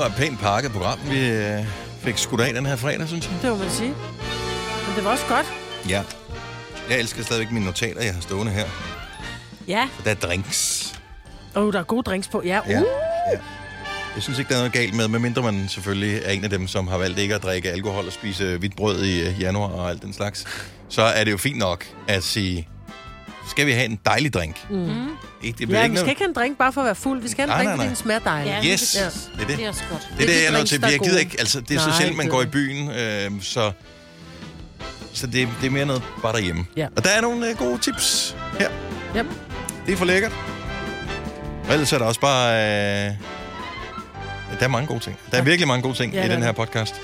var et pænt pakket program, vi øh, fik skudt af den her fredag, synes jeg. Det må man sige. Men det var også godt. Ja. Jeg elsker stadigvæk mine notater, jeg har stående her. Ja. Og der er drinks. Åh, oh, der er gode drinks på. Ja, uh. Ja. ja. Jeg synes ikke, der er noget galt med, medmindre man selvfølgelig er en af dem, som har valgt ikke at drikke alkohol og spise hvidt brød i øh, januar og alt den slags. Så er det jo fint nok at sige, skal vi have en dejlig drink? Mm. Ikke, det Ja, ikke vi skal ikke have en drink bare for at være fuld. Vi skal have en Nej, drink, nej, fordi den smager dejligt. Ja, Yes, Ja. det er det. Det er også godt. Det er det, de jeg er nødt til. er Jeg gider ikke, altså det er så Nej, sjældent, man det- går i byen, øh, så, så det, det er mere noget bare derhjemme. Ja. Og der er nogle øh, gode tips her. Yep. Det er for lækkert. Og ellers er der også bare... Øh, der er mange gode ting. Der er Ja. virkelig mange gode ting Ja, i det den er her podcast.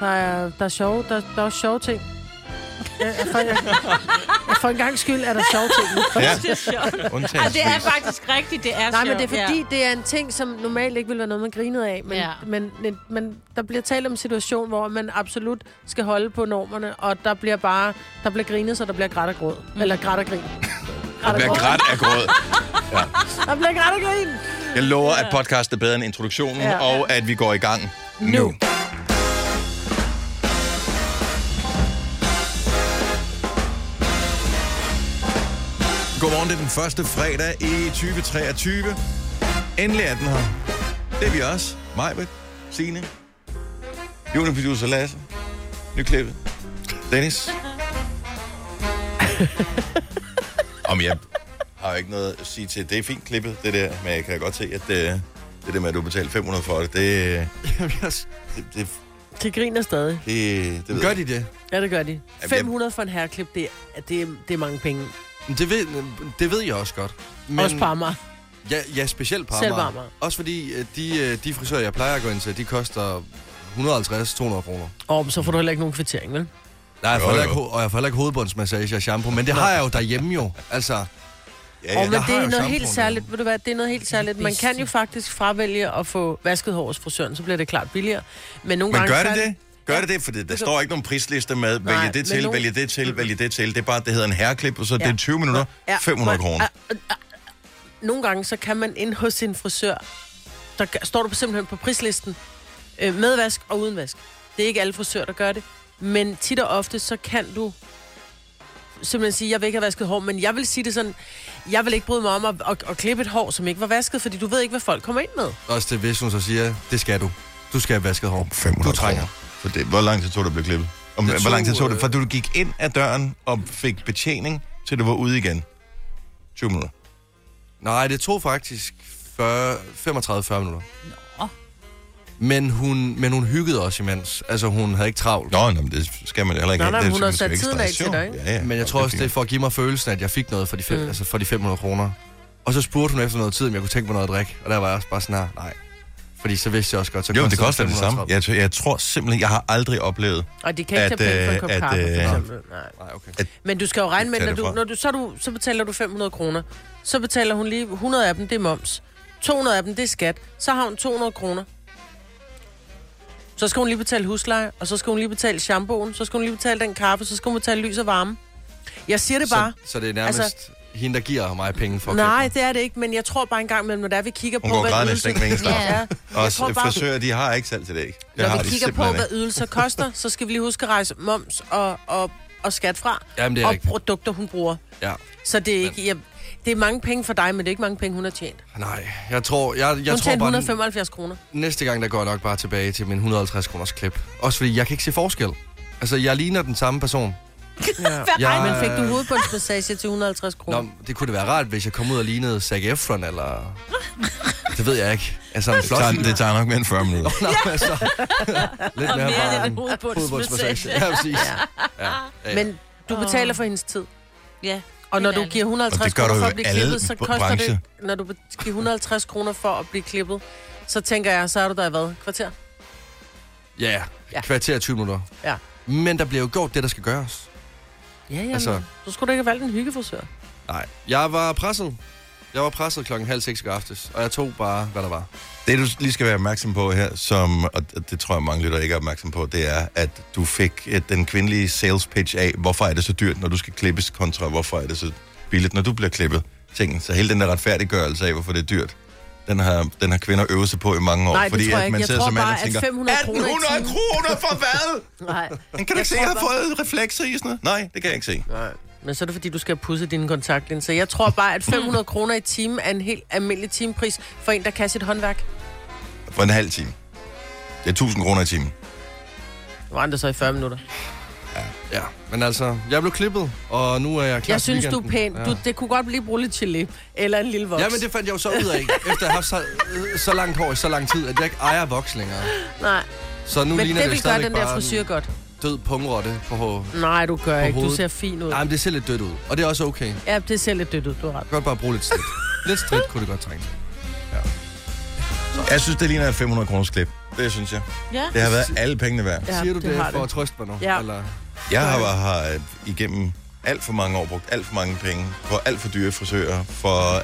Der er, der er sjove, der, der er også sjove ting. Ja, jeg, for, jeg, jeg, for en gang skyld er der sjove ting. Ja, Det er sjovt. Undtagelsesvis. det er faktisk rigtigt, det er Nej, men sjovt. det er fordi, ja. det er en ting, som normalt ikke vil være noget, man grinede af. Men, Ja. ja. men, men, men der bliver talt om en situation, hvor man absolut skal holde på normerne, og der bliver bare der bliver grinet, så der bliver græt og gråd. Mm. Eller græt og grin. Der bliver grædt af grød. Der bliver græt og grin. Jeg lover, at podcast er bedre end introduktionen, Ja. og at vi går i gang nu. Nu. Godmorgen, det er den første fredag i 2023. Endelig er den her. Det er vi også. Majbet, Signe, juniorproducer Lasse, nyklippet, Dennis. Om jeg har jo ikke noget at sige til. Det er fint klippet, det der, men jeg kan godt se, at det, det der med, at du betaler 500 for det, det, det, det, De griner stadig. det, det ved Gør jeg. de det? Ja, det gør de. jeg- 500 for en herreklip, det, er, det, er, det er mange penge. Det ved, det ved jeg også godt. Men... Også på Amager. Ja, ja specielt på på Amager. Amager. Også fordi øh, de, øh, de frisører, jeg plejer at gå ind til, de koster 150-200 kroner. Og så får du heller ikke nogen kvittering, vel? Nej, jeg får Jo, heller ikke, jo. ho- og jeg får heller ikke hovedbundsmassage og shampoo, men det har jeg jo derhjemme jo. Altså, Ja, Ja, ja. og men det er noget helt særligt. Ved du hvad, det er noget helt særligt. Man kan jo faktisk fravælge at få vasket hår hos frisøren, så bliver det klart billigere. Men nogle Men gange... gør det det? Gør det det? For der står ikke nogen prisliste med, vælge Nej, det til, vælge det til, vælge det til. Det er bare, det hedder en herreklip, og så Ja. det er 20 minutter, 500 men- kroner. ah, ah, ah, Nogle gange, så kan man ind hos sin frisør, der står du simpelthen på prislisten, øh, med vask og uden vask. Det er ikke alle frisører, der gør det. Men tit og ofte, så kan du simpelthen sige, jeg vil ikke have vasket hår, men jeg vil sige det sådan, jeg vil ikke bryde mig om at, at, at klippe et hår, som ikke var vasket, fordi du ved ikke, hvad folk kommer ind med. også det, hvis hun så siger, det skal du. Du skal have vasket hår. 500 Du trænger. kroner. For det, hvor lang tid tog det at blive klippet? Om, Det hvor lang tid tog, tog det? øh, Fra du gik ind ad døren og fik betjening, til du var ude igen? 20 minutter. Nej, det tog faktisk 40 35-40 minutter. Nå. Men hun, men hun hyggede også imens. Altså, hun havde ikke travlt. Nå, nå, men det skal man heller ikke Nej, have. nej, Det hun har sat tiden af til dig? Ja, ja. Men jeg tror også, det er for at give mig følelsen, at jeg fik noget for de, fem, mm. altså for de 500 kroner. Og så spurgte hun efter noget tid, om jeg kunne tænke mig noget at drikke. Og der var jeg også bare sådan her, nej. Fordi så vidste jeg også godt, så Jo, det koster det samme. 530. Jeg, tror- jeg tror simpelthen, jeg har aldrig oplevet... Og de kan ikke At, tage penge for en øh, kop at, kaffe, for øh, eksempel. Nej. Nej, okay. Men du skal jo regne med, Tag når det du, fra. når du, så, er du, så betaler du 500 kroner. Så betaler hun lige 100 af dem, det er moms. 200 af dem, det er skat. Så har hun 200 kroner. Så skal hun lige betale husleje, og så skal hun lige betale shampooen, så skal hun lige betale den kaffe, så skal hun betale lys og varme. Jeg siger det bare. Så, så det er nærmest altså, hende, der giver mig penge for Nej, det er det ikke, men jeg tror bare engang, når der vi kigger Hun på, går hvad grædende ydelse... seng hver eneste Ja. Også tror bare, frisører, de har ikke salg til det, ikke? Det når har vi de kigger på, simpelthen hvad ydelser koster, så skal vi lige huske at rejse moms og, og, og skat fra, Jamen, det er og rigtigt. produkter, hun bruger. Ja. Så det er ikke... Jeg, det er mange penge for dig, men det er ikke mange penge, hun har tjent. Nej, jeg tror, jeg, jeg tror tjente bare, 175 kroner. næste gang, der går jeg nok bare tilbage til min 150 kroners klip. Også fordi, jeg kan ikke se forskel. Altså, jeg ligner den samme person. Ja. Jeg, Men fik du hovedbundsmassage til 150 kroner? Nå, det kunne det være rart, hvis jeg kom ud og lignede Zac Efron, eller... Det ved jeg ikke. Altså, en Det flot tager, fyr. det tager nok mere end 40 minutter. Nå, altså. Lidt Og mere mere bare end en hovedbundsmassage. Ja, præcis. Ja. Ja. Men du betaler for hendes tid. Ja. Og når du giver Og 150 det gør kroner for at blive klippet, så koster brancher. det... Når du giver 150 kroner for at blive klippet, så tænker jeg, så er du der i hvad? Kvarter? Ja, Ja. kvarter 20 minutter. Ja. Men der bliver jo gjort det, der skal gøres. Ja, ja. Altså-. Så skulle du ikke have valgt en hyggefrisør. Nej, jeg var presset. Jeg var presset klokken halv seks i går aftes, og jeg tog bare, hvad der var. Det, du lige skal være opmærksom på her, som, og det tror jeg mange lytter ikke er opmærksom på, det er, at du fik et, den kvindelige sales pitch af, hvorfor er det så dyrt, når du skal klippes, kontra hvorfor er det så billigt, når du bliver klippet. Ting. Så hele den der retfærdiggørelse af, hvorfor det er dyrt, Den har, den har kvinder øvet sig på i mange år. Nej, det fordi tror jeg at ikke. man Jeg sidder tror som mand bare, og at tænker, 500 kroner i 1800 timen- kroner for hvad? Nej. Han kan du ikke se, at jeg har bare- fået reflekser i sådan noget? Nej, det kan jeg ikke se. Nej. Men så er det, fordi du skal pusse dine kontaktlinser. Jeg tror bare, at 500 kroner i timen er en helt almindelig timepris for en, der kan sit håndværk. For en halv time. Det er 1000 kroner i timen. Nu var det så i 40 minutter. Ja, men altså, jeg blev klippet, og nu er jeg klar Jeg til synes, du er pæn. Du, det kunne godt blive brugt lidt chili. Eller en lille voks. Ja, men det fandt jeg jo så ud af, efter at have haft så, så langt hår i så lang tid, at jeg ikke ejer voks længere. Nej, Så nu men ligner det det, vil gøre stadigvæk den der bare frisyr godt. død pungrotte på hår. Nej, du gør ikke. Du ser fin ud. Nej, men det ser lidt dødt ud, og det er også okay. Ja, det ser lidt dødt ud. Du har ret. godt bare bruge lidt stridt. Lidt stridt kunne det godt trænge til. Jeg synes, det ligner et 500 kroners klip. Det synes jeg. Ja. Det har været alle pengene værd. Ja, Siger du det, har for at trøste mig nu? Ja. Eller? Jeg har, har igennem alt for mange år brugt alt for mange penge på alt for dyre frisører, for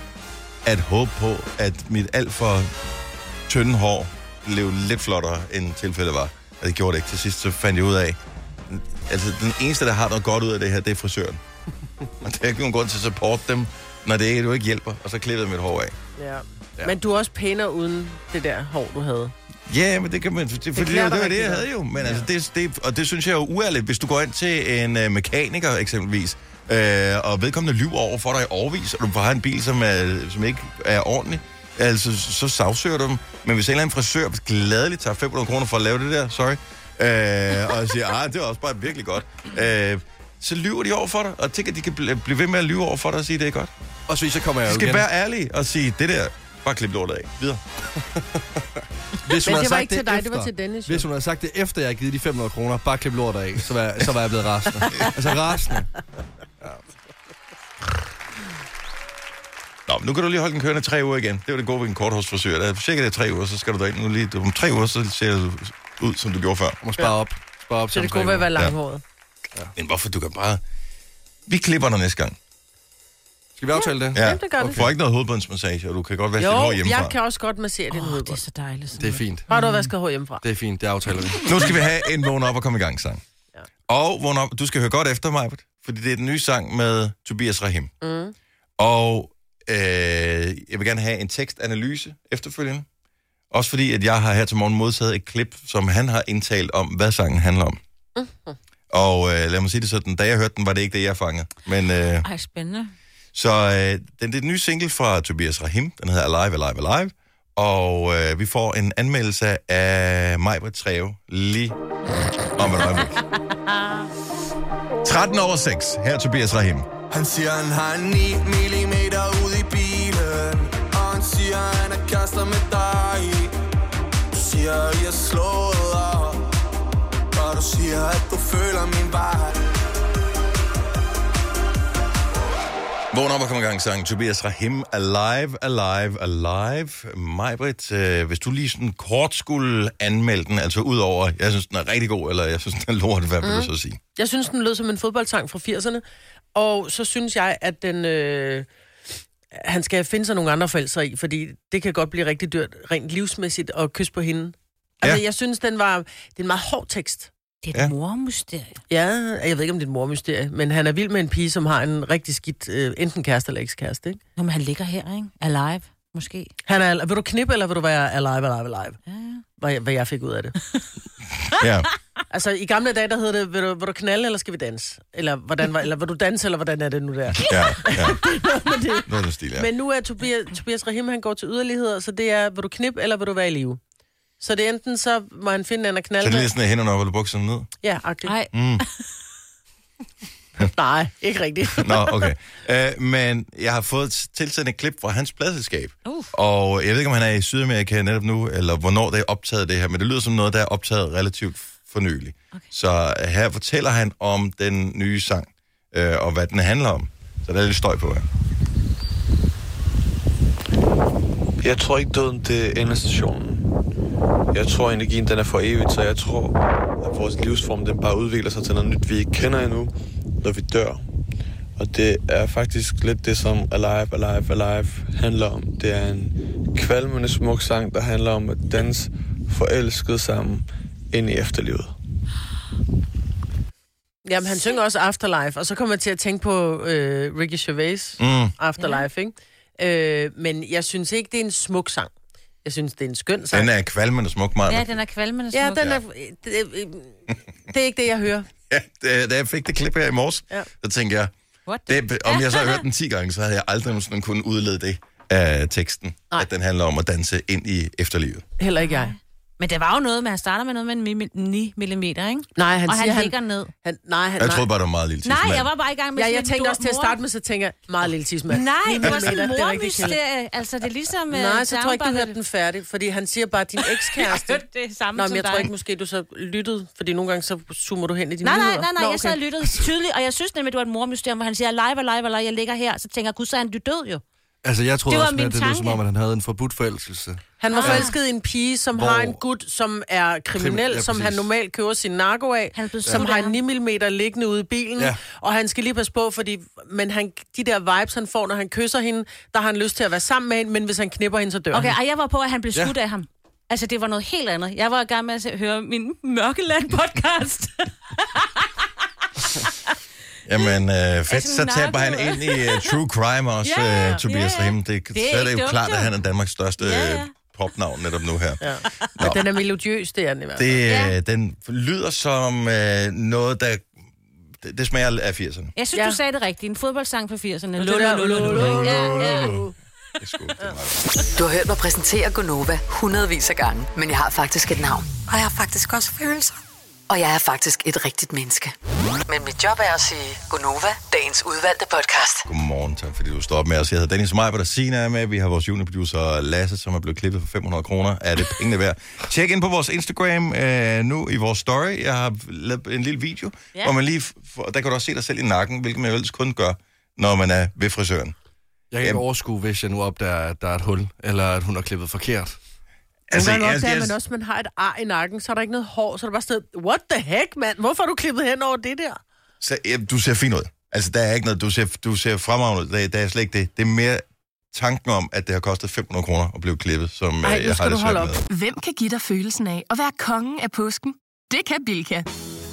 at håbe på, at mit alt for tynde hår blev lidt flottere, end tilfældet var. Og det gjorde det ikke. Til sidst så fandt jeg ud af, altså den eneste, der har noget godt ud af det her, det er frisøren. Og der er ikke nogen grund til at supporte dem, når det ikke, du ikke hjælper. Og så klippede jeg mit hår af. Ja. Ja. Men du er også pænere uden det der hår, du havde. Ja, men det kan man... Det, det, fordi det, det var det, jeg havde jo. Men altså, det, det, og det synes jeg er jo uærligt. Hvis du går ind til en øh, mekaniker eksempelvis, øh, og vedkommende lyver over for dig i overvis, og du får en bil, som, er, som ikke er ordentlig, altså, så sagsøger du dem. Men hvis en eller anden frisør gladeligt tager 500 kroner for at lave det der, sorry, øh, og siger, ah, det var også bare virkelig godt, øh, så lyver de over for dig, og tænker, at de kan bl- blive ved med at lyve over for dig og sige, at det er godt. Og så, så kommer jeg De skal igen. være ærlige og sige, det der, bare klip lortet af. Videre. Hvis hun Men det var ikke til dig, det efter- var til Dennis. jo. Hvis hun havde sagt det efter, jeg havde givet de 500 kroner, bare klip lortet af, så var, jeg, så var jeg blevet rasende. altså rasende. Nå, men nu kan du lige holde den kørende tre uger igen. Det var det gode ved en korthårsfrisør. Der er cirka det tre uger, så skal du derind nu lige. Om tre uger, så ser du ud, som du gjorde før. Jeg må spare op. Spare op Så til det kunne være, uger. være langhåret. Men hvorfor du kan bare... Vi klipper dig næste gang. Skal vi aftale det? Jamen, det gør Du det. får ikke noget hovedbundsmassage, og du kan godt vaske dit hår Jo, hjemmefra. jeg kan også godt massere din Åh, hoved. det er så dejligt. Sådan Det er fint. Bare du har vasket hår hjemmefra. Det er fint, det aftaler vi. Nu skal vi have en vågn op og komme i gang sang. Ja. Og vågn op. Du skal høre godt efter mig, fordi det er den nye sang med Tobias Rahim. Mm. Og øh, jeg vil gerne have en tekstanalyse efterfølgende. Også fordi, at jeg har her til morgen modtaget et klip, som han har indtalt om, hvad sangen handler om. Mhm. Og øh, lad mig sige det sådan, da jeg hørte den, var det ikke det, jeg fangede. Men, øh, Ej, spændende. Så øh, den, det er den nye single fra Tobias Rahim. Den hedder Alive, Alive, Alive. Og øh, vi får en anmeldelse af Majbrit Treve lige om et øjeblik. 13 over 6. Her er Tobias Rahim. Han siger, han har 9 mm ude i bilen Og han siger, han er kærester med dig Du siger, I er slået op Og du siger, at du føler min vej Vågn op og kom i gang sang. Tobias Rahim, Alive, Alive, Alive. Majbrit, øh, hvis du lige sådan kort skulle anmelde den, altså ud over, jeg synes, den er rigtig god, eller jeg synes, den er lort, hvad vil du så sige? Jeg synes, den lød som en fodboldsang fra 80'erne. Og så synes jeg, at den... Øh, han skal finde sig nogle andre forældre i, fordi det kan godt blive rigtig dyrt, rent livsmæssigt, at kysse på hende. Altså, Ja. jeg synes, den var... Det er en meget hård tekst. Det er Ja. et mormysterie. Ja, jeg ved ikke, om det er et mormysterie, men han er vild med en pige, som har en rigtig skidt, øh, enten kæreste eller ekskæreste, ikke? Nå, men han ligger her, ikke? Alive, måske. Han er, vil du knippe, eller vil du være alive, alive, alive? Ja, ja. Hvad, jeg- hvad jeg fik ud af det. Ja. Altså, i gamle dage, der hed det, vil du, vil du knalde, eller skal vi danse? Eller, hvordan, var- eller vil du danse, eller hvordan er det nu der? Ja, ja. Men det, Noget stil, ja. Men nu er Tobias, Tobias Rahim, han går til yderligheder, så det er, vil du knip, eller vil du være i live? Så det er enten, så må han finde en Så knalde det er lige sådan, at hænderne op, eller bukserne ned? Ja, agtigt. Ej, Mm. Nej, ikke rigtigt. Nå, okay. Uh, men jeg har fået tilsendt et klip fra hans pladselskab. Uh. Og jeg ved ikke, om han er i Sydamerika netop nu, eller hvornår det er optaget det her, men det lyder som noget, der er optaget relativt for nylig. Okay. Så her fortæller han om den nye sang, uh, og hvad den handler om. Så der er lidt støj på her. Jeg tror ikke, døden det er endestationen. Jeg tror, energien den er for evigt, så jeg tror, at vores livsform den bare udvikler sig til noget nyt, vi ikke kender endnu, når vi dør. Og det er faktisk lidt det, som Alive, Alive, Alive handler om. Det er en kvalmende smuk sang, der handler om at danse forelsket sammen ind i efterlivet. Jamen, han synger også Afterlife, og så kommer jeg til at tænke på øh, Ricky Gervais Mm. Afterlife, ikke? Øh, men jeg synes ikke, det er en smuk sang. Jeg synes, det er en skøn sang. Den er kvalmende smuk, meget. Ja, den er kvalmende smuk. Ja, den er... Det, øh, det er ikke det, jeg hører. Ja, da da jeg fik det klip her i morges, ja. Ja. så tænkte jeg, What? det, om jeg så havde hørt den 10 gange, så havde jeg aldrig nogensinde kunnet udlede det af teksten, Nej. at den handler om at danse ind i efterlivet. Heller ikke jeg. Men det var jo noget med, at han starter med noget med en mi- 9 mm, ikke? Nej, han og siger, han han, ligger ned. han, nej, han, Jeg nej. troede bare, det var meget lille Nej, tidsmand. jeg var bare i gang med Ja, at jeg tænkte du også til at starte med, så tænker jeg, meget lille tidsmand. Nej, det var sådan er mormysterie. Altså, det er ligesom... øh, Nej, så tror jeg ikke, du hørte den færdig, fordi han siger bare, at din ekskæreste... Jeg det samme Nå, men jeg tror ikke, måske du så lyttede, fordi nogle gange så zoomer du hen i dine Nej, nej, nej, nej, jeg sad og lyttede tydeligt, og jeg synes nemlig, det var et mormysterium, hvor han siger, live, live, live, jeg ligger her, så tænker jeg, gud, så er han død jo. Altså, jeg troede Det var også, at det lød som om, at han havde en forbudt forelskelse. Han var Ah. forelsket i en pige, som Hvor- har en gut, som er kriminel, Krimi- ja, som han normalt køber sin narko af, Han er blevet som har af en 9 mm liggende ude i bilen, Ja. ja. og han skal lige passe på, fordi men han, de der vibes, han får, når han kysser hende, der har han lyst til at være sammen med hende, men hvis han knipper hende, så dør Okay, han. og jeg var på, at han blev Ja. skudt af ham. Altså, det var noget helt andet. Jeg var i gang med at høre min Mørkeland-podcast. Jamen, øh, fedt. Altså, Så taber han ind i uh, True Crime også, Ja, uh, Tobias Ja, ja. Rahim. Det, Det er så er det ikke jo dumt, klart, at han er Danmarks største Ja, ja, ja. popnavn netop nu her. Ja. Nå. Den er melodiøs, det er den i hvert fald. Det, Ja. Den lyder som øh, noget, der... Det, det smager af 80'erne. Jeg synes, Ja. du sagde det rigtigt. En fodboldsang fra 80'erne. det der- Ja, ja. Det er sgu, det er meget. Du har hørt mig præsentere Gonova hundredvis af gange, men jeg har faktisk et navn. Og jeg har faktisk også følelser. Og jeg er faktisk et rigtigt menneske. Men mit job er at sige Gonova, dagens udvalgte podcast. Godmorgen, tak fordi du står op med os. Jeg hedder Dennis Meiber, der Sina er med. Vi har vores juniorproducer Lasse, som er blevet klippet for 500 kroner. Er det pengene værd? Tjek ind på vores Instagram øh, nu i vores story. Jeg har lavet en lille video. Ja. hvor man lige... f- Der kan du også se dig selv i nakken, hvilket man jo ellers kun gør, når man er ved frisøren. Jeg kan ikke overskue, hvis jeg nu opdager, at der er et hul, eller at hun har klippet forkert. Altså, Nogle gange jeg- opdager jeg- man også, at man har et ar i nakken, så er der ikke noget hår, så er der bare stedet, what the heck, mand? Hvorfor har du klippet hen over det der? Så, ja, du ser fin ud. Altså, der er ikke noget, du ser, du ser fremragende ud. Der, der er slet ikke det. Det er mere tanken om, at det har kostet 500 kroner at blive klippet, som Ej, nu jeg har det holde svært op. med. Hvem kan give dig følelsen af at være kongen af påsken? Det kan Bilka!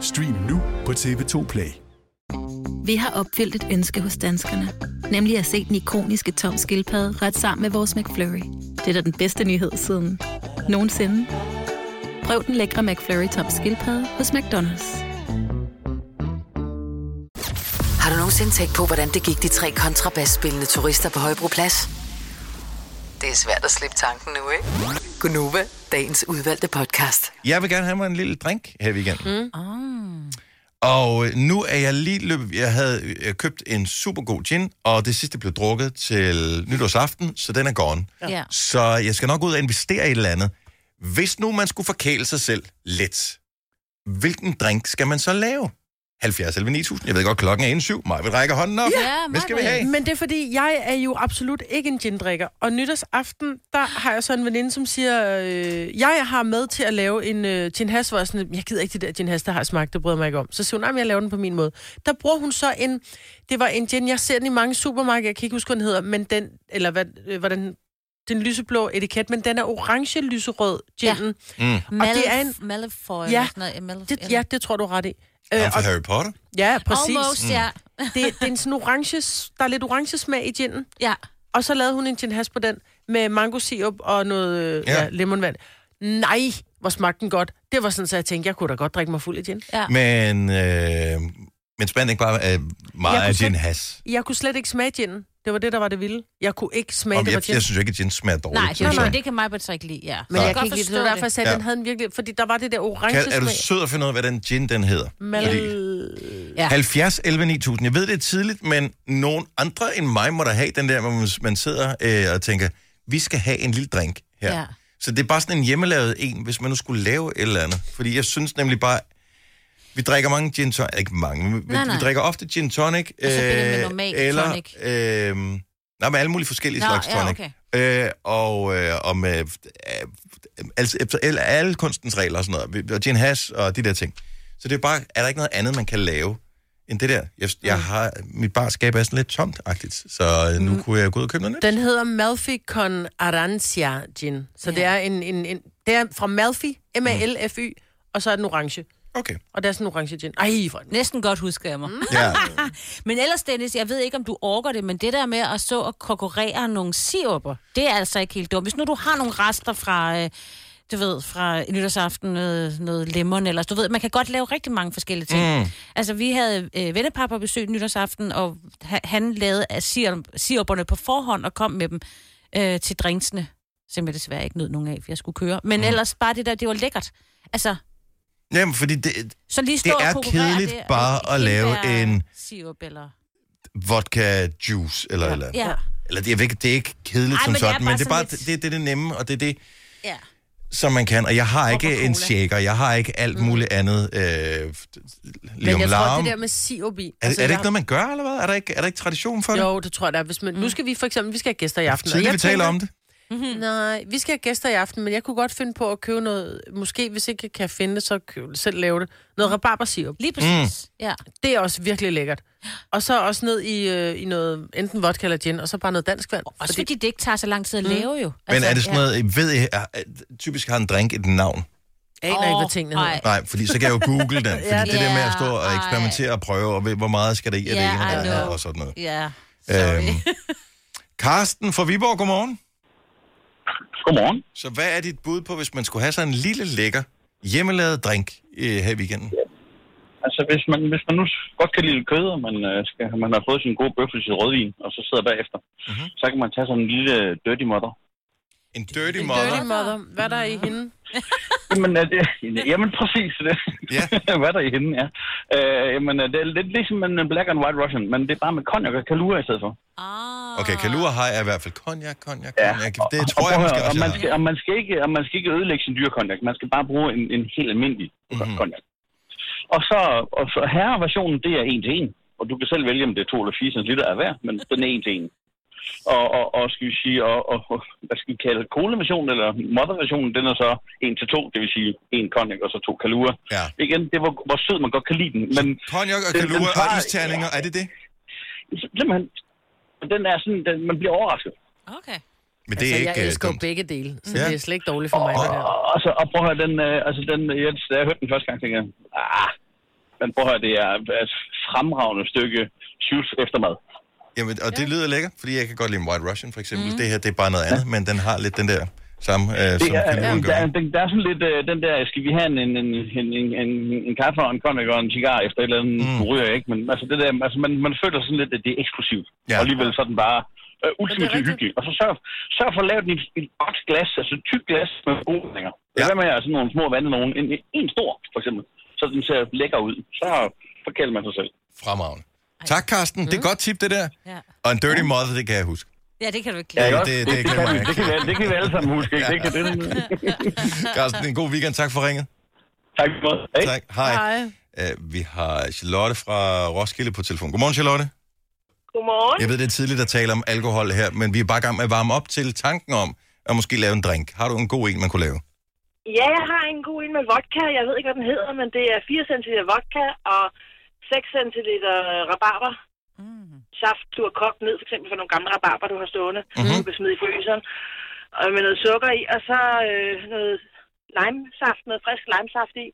Stream nu på TV2 Play. Vi har opfyldt et ønske hos danskerne. Nemlig at se den ikoniske tom skildpadde ret sammen med vores McFlurry. Det er da den bedste nyhed siden nogensinde. Prøv den lækre McFlurry tom skildpadde hos McDonald's. Har du nogensinde tænkt på, hvordan det gik de tre kontrabasspillende turister på Højbroplads? Det er svært at slippe tanken nu, ikke? Gunova, dagens udvalgte podcast. Jeg vil gerne have mig en lille drink her i weekenden. Mm. Og øh, nu er jeg lige løbet... Jeg havde øh, købt en super god gin, og det sidste blev drukket til nytårsaften, så den er gone. Ja. Så jeg skal nok ud og investere i et eller andet. Hvis nu man skulle forkæle sig selv lidt, hvilken drink skal man så lave? 70 11 9000. Jeg ved godt, klokken er 1.7. Mig vil række hånden op. Ja, Hvad skal vi have? Men det er fordi, jeg er jo absolut ikke en gindrikker. Og nytårsaften, der har jeg så en veninde, som siger, øh, jeg har med til at lave en øh, gin hash, hvor jeg sådan, jeg gider ikke det der gin hash, der har smagt, det bryder mig ikke om. Så siger hun, nej, men jeg laver den på min måde. Der bruger hun så en, det var en gin, jeg ser den i mange supermarkeder, jeg kan ikke huske, hvad den hedder, men den, eller hvad, øh, hvordan, den lyseblå etiket, men den er orange lyserød, ginen. Mm. Og det er en- Malfoy. Ja, noget, Malfoy, Det, ja, det tror du er ret i. Øh, og, Harry Potter? ja, præcis. Almost, ja. Det, det er en sådan orange, der er lidt orange smag i ginen. ja. Og så lavede hun en gin hash på den med mango sirup og noget øh, Ja. ja. Lemonvand. Nej, hvor smagte den godt. Det var sådan, så jeg tænkte, jeg kunne da godt drikke mig fuld af gin. ja. Men, øh, men spand ikke bare af meget Jeg kunne af slet- gin has. Jeg kunne slet ikke smage ginen. Det var det, der var det vilde. Jeg kunne ikke smage, Og det var jeg, gin. jeg synes jo ikke, at gin smager dårligt. Nej, det, nej, jeg. det kan mig så ikke lide, ja. Men jeg kan ikke lide det. Var derfor, jeg sagde, at Ja. den havde en virkelig... Fordi der var det der orange Kan, er du sød at finde ud af, hvad den gin den hedder? Mal... Ja. 70, 11, 9000. Jeg ved, det er tidligt, men nogen andre end mig må der have den der, hvor man, man sidder øh, og tænker, vi skal have en lille drink her. Ja. Så det er bare sådan en hjemmelavet en, hvis man nu skulle lave et eller andet. Fordi jeg synes nemlig bare, vi drikker mange gin tonic, ikke mange, vi, Nej, nej. vi drikker ofte gin tonic. Og så bliver det med normal eller, tonic. Øh, nej, med alle mulige forskellige Nå, slags ja, tonic. okay. Øh, og, øh, og med øh, altså, efter alle, alle kunstens regler og sådan noget. Og gin hash og de der ting. Så det er bare, er der ikke noget andet, man kan lave end det der? Jeg, jeg Mm. har, mit barskab er sådan lidt tomt-agtigt, så øh, nu kunne jeg gå ud og købe noget nyt. Den hedder Malfi con Arancia Gin. Så ja. det er en, en, en... Det er fra Malfi, M-A-L-F-Y, og så er den orange. Okay. Og det er sådan en orange gin. Ej, for. Næsten godt husker jeg mig. Ja. men ellers, Dennis, jeg ved ikke, om du orker det, men det der med at så og konkurrere nogle siruper, det er altså ikke helt dumt. Hvis nu du har nogle rester fra... Øh, du ved, fra nytårsaften, noget, noget lemon, eller du ved, man kan godt lave rigtig mange forskellige ting. Mm. Altså, vi havde øh, vennepar på besøg nytårsaften, og ha- han lavede af sirup, på forhånd og kom med dem øh, til drinksene, som jeg desværre ikke nød nogen af, for jeg skulle køre. Men mm. ellers bare det der, det var lækkert. Altså, Jamen, fordi det, så lige stå det er kedeligt det, bare at lave en Sirup, eller... vodka juice eller ja. eller. Ja. Eller det er, ikke, det er ikke kedeligt Ej, som men sådan, men det er bare sådan det, det, er det nemme, og det er det, Ja. som man kan. Og jeg har ikke en shaker, jeg har ikke alt muligt andet øh, Men jeg tror, det der med sirup i... Er, altså, er det ikke noget, man gør, eller hvad? Er der ikke, er der ikke tradition for det? Jo, det tror jeg, der er. Hvis man, Nu skal vi for eksempel, vi skal have gæster i aften. jeg vi taler om det. Mm-hmm. Nej, vi skal have gæster i aften, men jeg kunne godt finde på at købe noget, måske hvis ikke jeg kan finde det, så køb, selv lave det. Noget rabarbersirup. Lige præcis, mm. ja. Det er også virkelig lækkert. Og så også ned i, øh, i noget, enten vodka eller gin, og så bare noget dansk vand. Også fordi det ikke tager så lang tid at lave jo. Men er det sådan noget, ved I, er, er, typisk har en drink et navn? Jeg aner ikke, hvad tingene hedder. Nej, fordi så kan jeg jo google den. Fordi Ja, det der med at stå og ej. eksperimentere og prøve, og ved, hvor meget skal der i af det Ja, ene og det sådan noget. Ja, Øhm, Karsten fra Viborg, godmorgen. Godmorgen. Så hvad er dit bud på, hvis man skulle have sådan en lille lækker hjemmelavet drink øh, her i weekenden? Altså, hvis man, hvis man nu godt kan lide kød, og man, øh, skal, man har fået sin gode bøf og sit rødvin, og så sidder bagefter, mm-hmm. så kan man tage sådan en lille dirty mother. En dirty En dirty mother. Hvad er der i hende? Jamen, er det, jamen præcis det. Ja. Hvad er der i hende, ja. Øh, jamen, det er lidt ligesom en black and white russian, men det er bare med cognac og kalua i stedet for. Okay, Kalua har jeg i hvert fald cognac, cognac, Ja. cognac. Det Og- tror og jeg måske høre, også, og man, skal, og, man skal ikke, og man skal ikke ødelægge sin dyre cognac. Man skal bare bruge en, en helt almindelig mm-hmm. cognac. Og så, og så herreversionen, det er en til en. Og du kan selv vælge, om det er 2 eller 4 cl af hver, men den er en til en. Og, og, og skal vi sige, og, og, hvad skal vi kalde cola-versionen, eller mother-versionen, den er så 1 til 2, det vil sige en cognac og så to kalua. Ja. Igen, det var, hvor sød man godt kan lide den. Men Cognac og kalua og isterninger, er det det? Simpelthen, den er sådan, den, man bliver overrasket. Okay. Men det er altså, ikke jeg øh, elsker jo dumt. begge dele, så Ja. det er slet ikke dårligt for mig. Og, det der. og, og, så, og prøv at høre, den, øh, altså den, jeg, da jeg hørte den første gang, tænkte jeg, ah, men prøv at høre, det er et fremragende stykke shoes eftermad. Jamen, og det lyder lækkert, fordi jeg kan godt lide White Russian, for eksempel. Mm. Det her, det er bare noget andet, men den har lidt den der samme, øh, Det som er, Kalua der, er, den- der er sådan lidt øh, den der, skal vi have en, en, en, en, en, en, kaffe og en cognac og en cigar efter et eller andet, mm. nu ryger jeg ikke, men altså det der, altså man, man føler sådan lidt, at det er eksklusivt. Ja. Og alligevel så er den bare øh, ultimativt hyggelig. Og så sørg, sørg for at lave den i et, godt glas, altså et tykt glas med gode længer. Ja. Hvad med altså nogle små vande, nogen, en, en stor for eksempel, så den ser lækker ud. Så forkælder man sig selv. Fremragende. Tak, Karsten. Det er et godt tip, det der. Ja. Og en dirty mother, det kan jeg huske. Ja, det kan du ikke Ja, glemme. det, det, det, det, det, kan, det, kan vi, det kan vi alle sammen huske, ikke? Det kan det. Karsten, en god weekend. Tak for ringet. Tak for. Hej. Tak. Hej. Uh, vi har Charlotte fra Roskilde på telefon. Godmorgen, Charlotte. Godmorgen. Jeg ved, det er tidligt at tale om alkohol her, men vi er bare i gang med at varme op til tanken om at måske lave en drink. Har du en god en, man kunne lave? Ja, jeg har en god en med vodka. Jeg ved ikke, hvad den hedder, men det er 4 cl vodka og 6 cl rabarber. Mm. Saft, du har kogt ned, for eksempel for nogle gamle rabarber, du har stående. Mm-hmm. Du kan smide i fryseren. Og med noget sukker i, og så øh, noget limesaft, noget frisk limesaft i.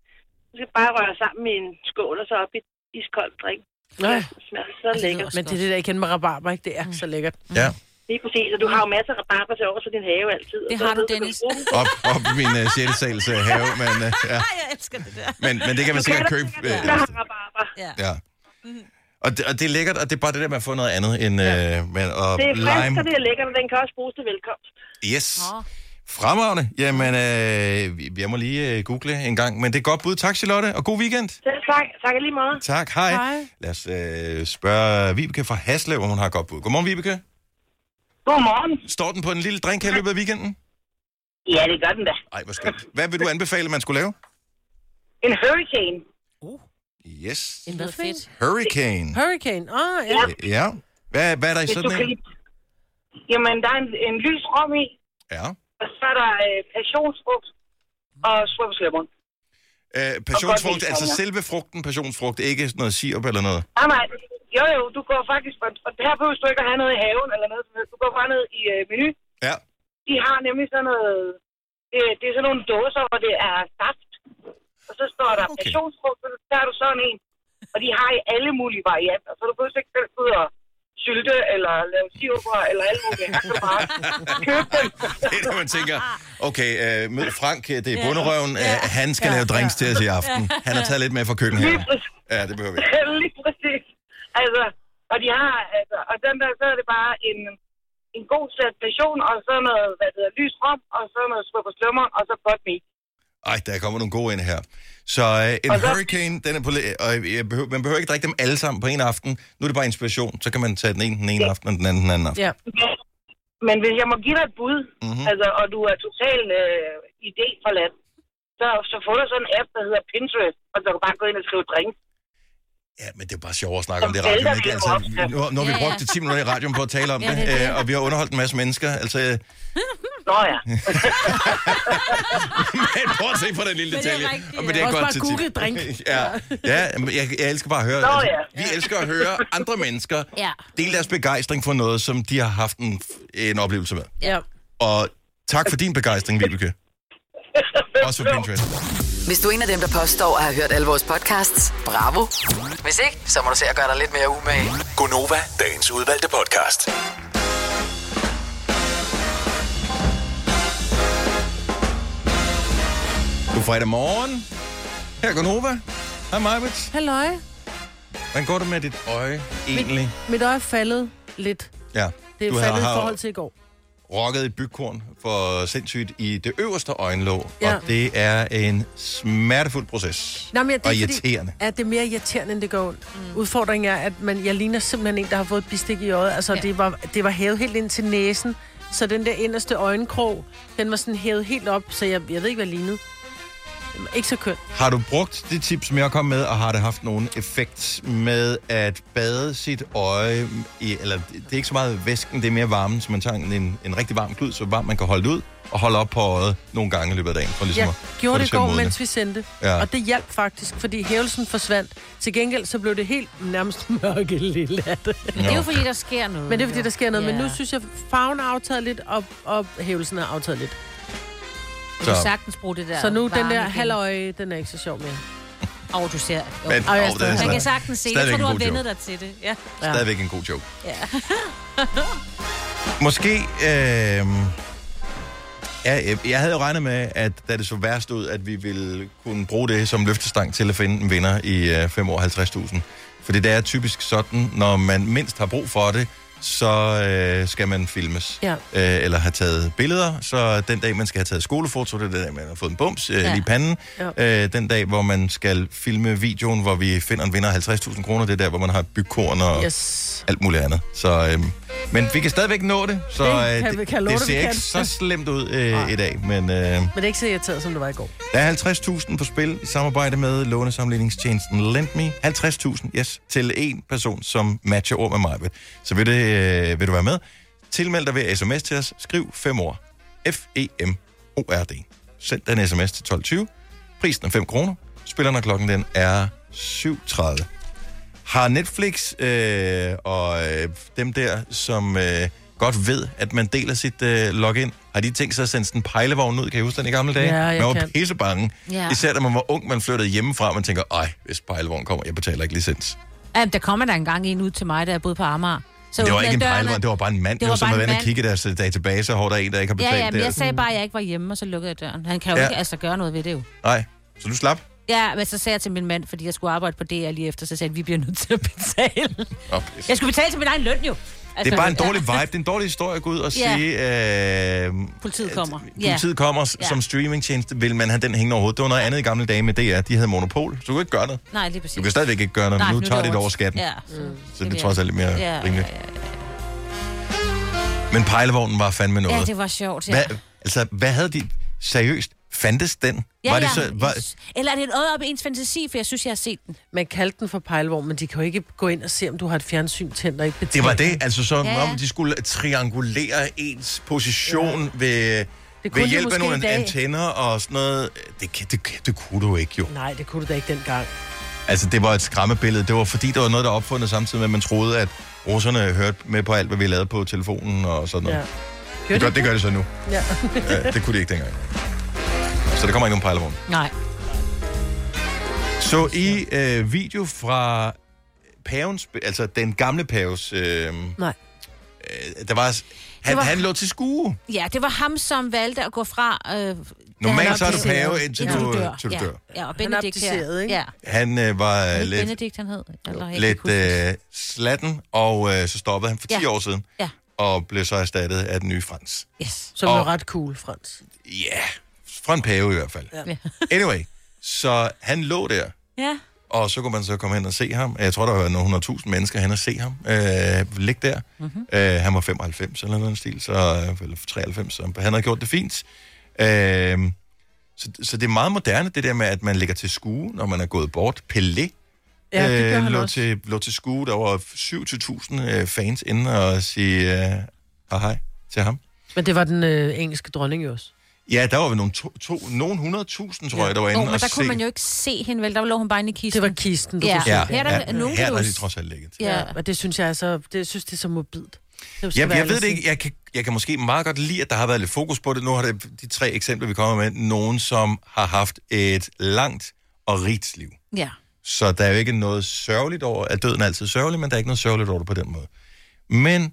Du skal bare røre sammen i en skål, og så op i iskold drink. Nej. Det smager så lækkert. Men det er det der, jeg kender med rabarber, ikke? Det er så lækkert. Ja. Lige præcis, og du har jo masser af rabarber til over, så din have altid. Det har du, Dennis. Op, op i min uh, 6. sals uh, have, men, uh, ja. jeg elsker det der. men, men det kan man Du sikkert kan købe. der Uh, har rabarber. Ja. ja. Og det, og det er lækkert, og det er bare det der med at få noget andet end ja. øh, men, og Det er frisk, lime. og det er lækkert, og den kan også bruges til velkomst. Yes. Fremragende. Jamen, øh, jeg må lige øh, google en gang, men det er godt bud. Tak, Charlotte, og god weekend. Selv tak. Tak lige måde. Tak, hej. Hej. Lad os øh, spørge Vibeke fra Haslev, om hun har et godt bud. Godmorgen, Vibeke. Godmorgen. Står den på en lille drink her i løbet af weekenden? Ja, det gør den da. Ej, hvor skønt. Hvad vil du anbefale, man skulle lave? En hurricane. Yes. En hvad fedt? Hurricane. Hurricane, ah, ja. Ja. Hvad, hvad er der i Hvis sådan en? Jamen, der er en, en lys rom i, Ja. og så er der øh, passionsfrugt og svupslemon. Øh, passionsfrugt, altså ja. selve frugten passionsfrugt, ikke noget sirup eller noget. Nej, nej. Jo, jo, du går faktisk... Og her behøver du ikke at have noget i haven eller noget. Du går bare ned i øh, menu. Ja. De har nemlig sådan noget... Det, det er sådan nogle dåser, hvor det er saft. Og så står der okay. passionsfrugt, så tager du sådan en. Og de har i alle mulige varianter. Så du behøver ikke selv ud og sylte, eller lave siruper, eller alt muligt. Så kan du bare købe dem. Det er når man tænker, okay, øh, mød Frank, det er bunderøven, øh, han skal lave drinks til os i aften. Han har taget lidt med fra køkkenet her. Ja, det behøver vi. Lige præcis. Altså, og de har, altså, og den der, så er det bare en, en god sæt passion, og så noget, hvad det hedder, lys rom, og så noget svupper slummer, og så godt meat. Ej, der kommer nogle gode ind her. Så øh, en Og så- hurricane, den er på, og jeg behøver, man behøver ikke drikke dem alle sammen på en aften. Nu er det bare inspiration, så kan man tage den ene den ene aften, og den anden den anden aften. Ja. Men hvis jeg må give dig et bud, Mhm. mm-hmm. altså, og du er totalt øh, idéforladt, så, så får du sådan en app, der hedder Pinterest, og så kan du bare gå ind og skrive drinks. Ja, men det er bare sjovt at snakke om Som det i radioen, ikke? Altså, nu, nu har vi Ja, ja. brugt 10 minutter i radioen på at tale om Ja, det, øh, og vi har underholdt en masse mennesker. Altså, Nå ja. men prøv at se på den lille Men det er detalje. rigtigt, Og ja. men det er Også godt bare til Google drink. ja, ja men jeg, jeg elsker bare at høre. Nå, altså, ja. Vi elsker at høre andre mennesker Ja. dele deres begejstring for noget, som de har haft en, en oplevelse med. Ja. Og tak for din begejstring, Vibeke. Også for Pinterest. Hvis du er en af dem, der påstår at have hørt alle vores podcasts, bravo. Hvis ikke, så må du se at gøre dig lidt mere umage. Gonova, dagens udvalgte podcast. God fredag morgen. Her går Nova. Hej Majbet. Halløj. Hvordan går det med dit øje egentlig? Mit øje er faldet lidt. Ja. Det er du faldet i har forhold til i går. Rokket i bygkorn for sindssygt i det øverste øjenlåg, Ja. og det er en smertefuld proces. Nå, men ja, det er og fordi, irriterende. at det er mere irriterende, end det går ondt. Mm. Udfordringen er, at man, jeg ligner simpelthen en, der har fået et bistik i øjet. Altså, ja. det, var, det var hævet helt ind til næsen, så den der inderste øjenkrog, den var sådan hævet helt op, så jeg, jeg ved ikke, hvad lignede. Ikke så kønt. Har du brugt det tip, som jeg kom med, og har det haft nogen effekt med at bade sit øje i, eller det er ikke så meget væsken, det er mere varmen, så man tager en, en rigtig varm klud, så varm man kan holde det ud, og holde op på øjet nogle gange i løbet af dagen. For ligesom Jeg at gjorde det i går, mens vi sendte. Ja. Og det hjalp faktisk, fordi hævelsen forsvandt. Til gengæld så blev det helt nærmest mørke lille af det. Men det er jo fordi, der sker noget. Men det er fordi, der sker noget. Ja. Men nu synes jeg, farven er aftaget lidt, og, og hævelsen er aftaget lidt. Du kan sagtens bruge det der Så nu den der halvøje, den er ikke så sjov mere. Åh, oh, du ser... Jo. Men, det er Man kan sagtens se. Jeg tror, du har vendet dig til det. Ja. Stadigvæk en god joke. ja. Måske... Øh, ja, jeg havde jo regnet med, at da det så værst ud, at vi ville kunne bruge det som løftestang til at finde en vinder i øh, 5 år 50.000. Fordi det er typisk sådan, når man mindst har brug for det, så øh, skal man filmes. Ja. Øh, eller have taget billeder. Så den dag, man skal have taget skolefoto, det er den dag, man har fået en bums øh, Ja. lige i panden. Ja. Øh, den dag, hvor man skal filme videoen, hvor vi finder en vinder af 50.000 kroner, det er der, hvor man har bygkorn og Yes. alt muligt andet. Så, øhm, men vi kan stadigvæk nå det, så Det øh, kan vi- det, kan love det ser ikke kan. så slemt ud øh, i dag. Men øh, Men det er ikke så irriteret, som det var i går. der er 50.000 på spil i samarbejde med lånesamligningstjenesten LendMe. 50.000, yes, til en person, som matcher ord med mig. Så vil, det, øh, vil du være med? Tilmeld dig ved sms til os. Skriv 5 ord. F-E-M-O-R-D. Send den en sms til 12.20. Prisen er 5 kroner. Spillerne klokken den er 7.30. Har Netflix øh, og øh, dem der, som øh, godt ved, at man deler sit øh, login, har de tænkt sig at sende sådan en pejlevogn ud? Kan I huske den i gamle dage? Ja, jeg man var kan. pisse bange. Ja. Især da man var ung, man flyttede hjemmefra, man tænker, ej, hvis pejlevogn kommer, jeg betaler ikke licens. Ja, der kommer der engang en ud til mig, da jeg boede på Amager. Så det var ikke en pejlevogn, det var bare en mand. Det, var, som bare at en være inde og kigge i deres øh, database, hvor der er en, der ikke har Ja, betalt ja, men der. jeg sagde bare, at jeg ikke var hjemme, og så lukkede jeg døren. Han kan jo Ja. ikke altså gøre noget ved det jo. Nej, så du slap? Ja, men så sagde jeg til min mand, fordi jeg skulle arbejde på DR lige efter, så sagde han, vi bliver nødt til at betale. Oh, jeg skulle betale til min egen løn jo. det er bare en dårlig vibe, det er en dårlig historie at gå ud og Ja. sige, øh, Politiet kommer. politiet kommer s- Ja. som streamingtjeneste, vil man have den hængende over hovedet. Det var noget andet i gamle dage med DR, de havde monopol, så du kan ikke gøre noget. Nej, lige præcis. Du kan stadigvæk ikke gøre noget, Nej, men nu nu er tager det de det over- skatten. Ja. Så det er trods alt lidt mere Ja, rimeligt. Men pejlevognen var fandme noget. Ja, det var sjovt, ja. Hvad, altså, hvad havde de... Seriøst, fandtes den? Ja, var det ja. så... Var, Eller er det noget op i ens fantasi, for jeg synes, jeg har set den. Man kaldte den for pejlevogn, men de kan jo ikke gå ind og se, om du har et fjernsyn tændt og ikke betalt. det var det, altså så Ja. om de skulle triangulere ens position ja. ved, Det ved hjælp af nogle antenner og sådan noget. Det, det, det kunne du ikke jo. Nej, det kunne du da ikke dengang. Altså, det var et skræmmebillede. Det var fordi, der var noget, der opfundet samtidig med, at man troede, at russerne hørte med på alt, hvad vi lavede på telefonen og sådan noget. Ja. Ja. Det, gør, det gør de så nu. Ja. Ja, det kunne de ikke dengang. Så der kommer ikke nogen pejlevogn. Nej. Så i øh, video fra pavens, altså den gamle paves, øh, Nej. øh, der var, han, var- han lå til skue. Ja, det var ham, som valgte at gå fra... Øh, Normalt han så er du pave, indtil Indtil du- dør. til du ja. dør. Ja, og Han Benedikt her. abdicerede, ikke? Ja. Han øh, var lidt, Benedikt, han hed? Eller, kan lidt øh, slatten, og øh, så stoppede han for 10 Ja. år siden, Ja. og blev så erstattet af den nye Frans. Yes. Som Og- var ret cool, Frans. Ja, fra en pave i hvert fald. Ja. Anyway, så han lå der, Ja. og så kunne man så komme hen og se ham. Jeg tror, der var nogle 100.000 mennesker hen og se ham øh, ligge der. Mhm. Mm-hmm. Øh, han var 95 eller noget stil, så, øh, eller 93, så han havde gjort det fint. Øh, så, så det er meget moderne, det der med, at man ligger til skue, når man er gået bort. Pelé Ja, det han lå, også. til, lå til skue. Der var 7-1000 øh, fans inde og sige øh, hej hej til ham. Men det var den øh, engelske dronning jo også. Ja, der var vi nogle, to, to, nogle 100.000, tror jeg, der var inde Oh, men og der se. kunne man jo ikke se hende, vel? Der lå hun bare inde i kisten. Det var kisten, du ja. kunne se. Ja, Her er der ja, nogen, her kan er du- de trods alt ligget. Ja, og det synes jeg er så, det synes det er så mobilt. Det Jeg, ved det ikke. Jeg kan, jeg kan måske meget godt lide, at der har været lidt fokus på det. Nu har det de tre eksempler, vi kommer med, nogen, som har haft et langt og rigt liv. Ja. Så der er jo ikke noget sørgeligt over, at døden er altid sørgelig, men der er ikke noget sørgeligt over det på den måde. Men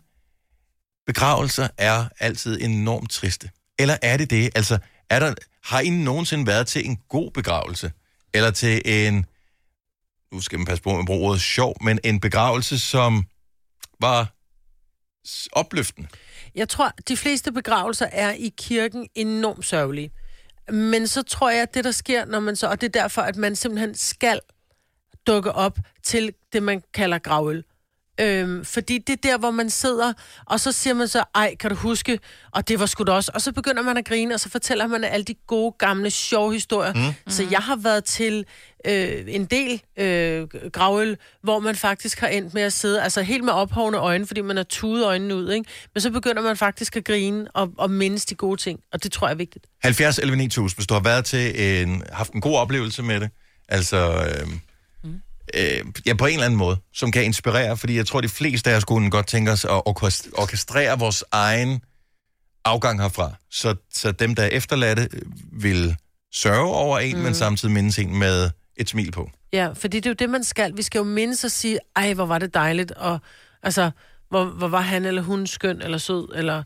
begravelser er altid enormt triste. Eller er det det? Altså, er der, har I nogensinde været til en god begravelse? Eller til en, nu skal man passe på med at bruge ordet sjov, men en begravelse, som var opløftende? Jeg tror, de fleste begravelser er i kirken enormt sørgelige. Men så tror jeg, at det, der sker, når man så... Og det er derfor, at man simpelthen skal dukke op til det, man kalder gravøl. Øhm, fordi det er der, hvor man sidder, og så siger man så, ej, kan du huske? Og det var sgu da også. Og så begynder man at grine, og så fortæller man alle de gode, gamle, sjove historier. Mm. Så jeg har været til øh, en del øh, gravøl, hvor man faktisk har endt med at sidde, altså helt med ophovne øjne, fordi man har tudet øjnene ud, ikke? Men så begynder man faktisk at grine og, og mindes de gode ting, og det tror jeg er vigtigt. 70 11 9000, hvis du har været til en, haft en god oplevelse med det, altså øh, øh, ja, på en eller anden måde, som kan inspirere, fordi jeg tror, de fleste af os kunne godt tænke os at orkest- orkestrere vores egen afgang herfra, så, så dem, der er efterladte, øh, vil sørge over en, mm. men samtidig mindes en med et smil på. Ja, fordi det er jo det, man skal. Vi skal jo mindes og sige, ej, hvor var det dejligt, og altså, hvor, hvor var han eller hun skøn eller sød, eller...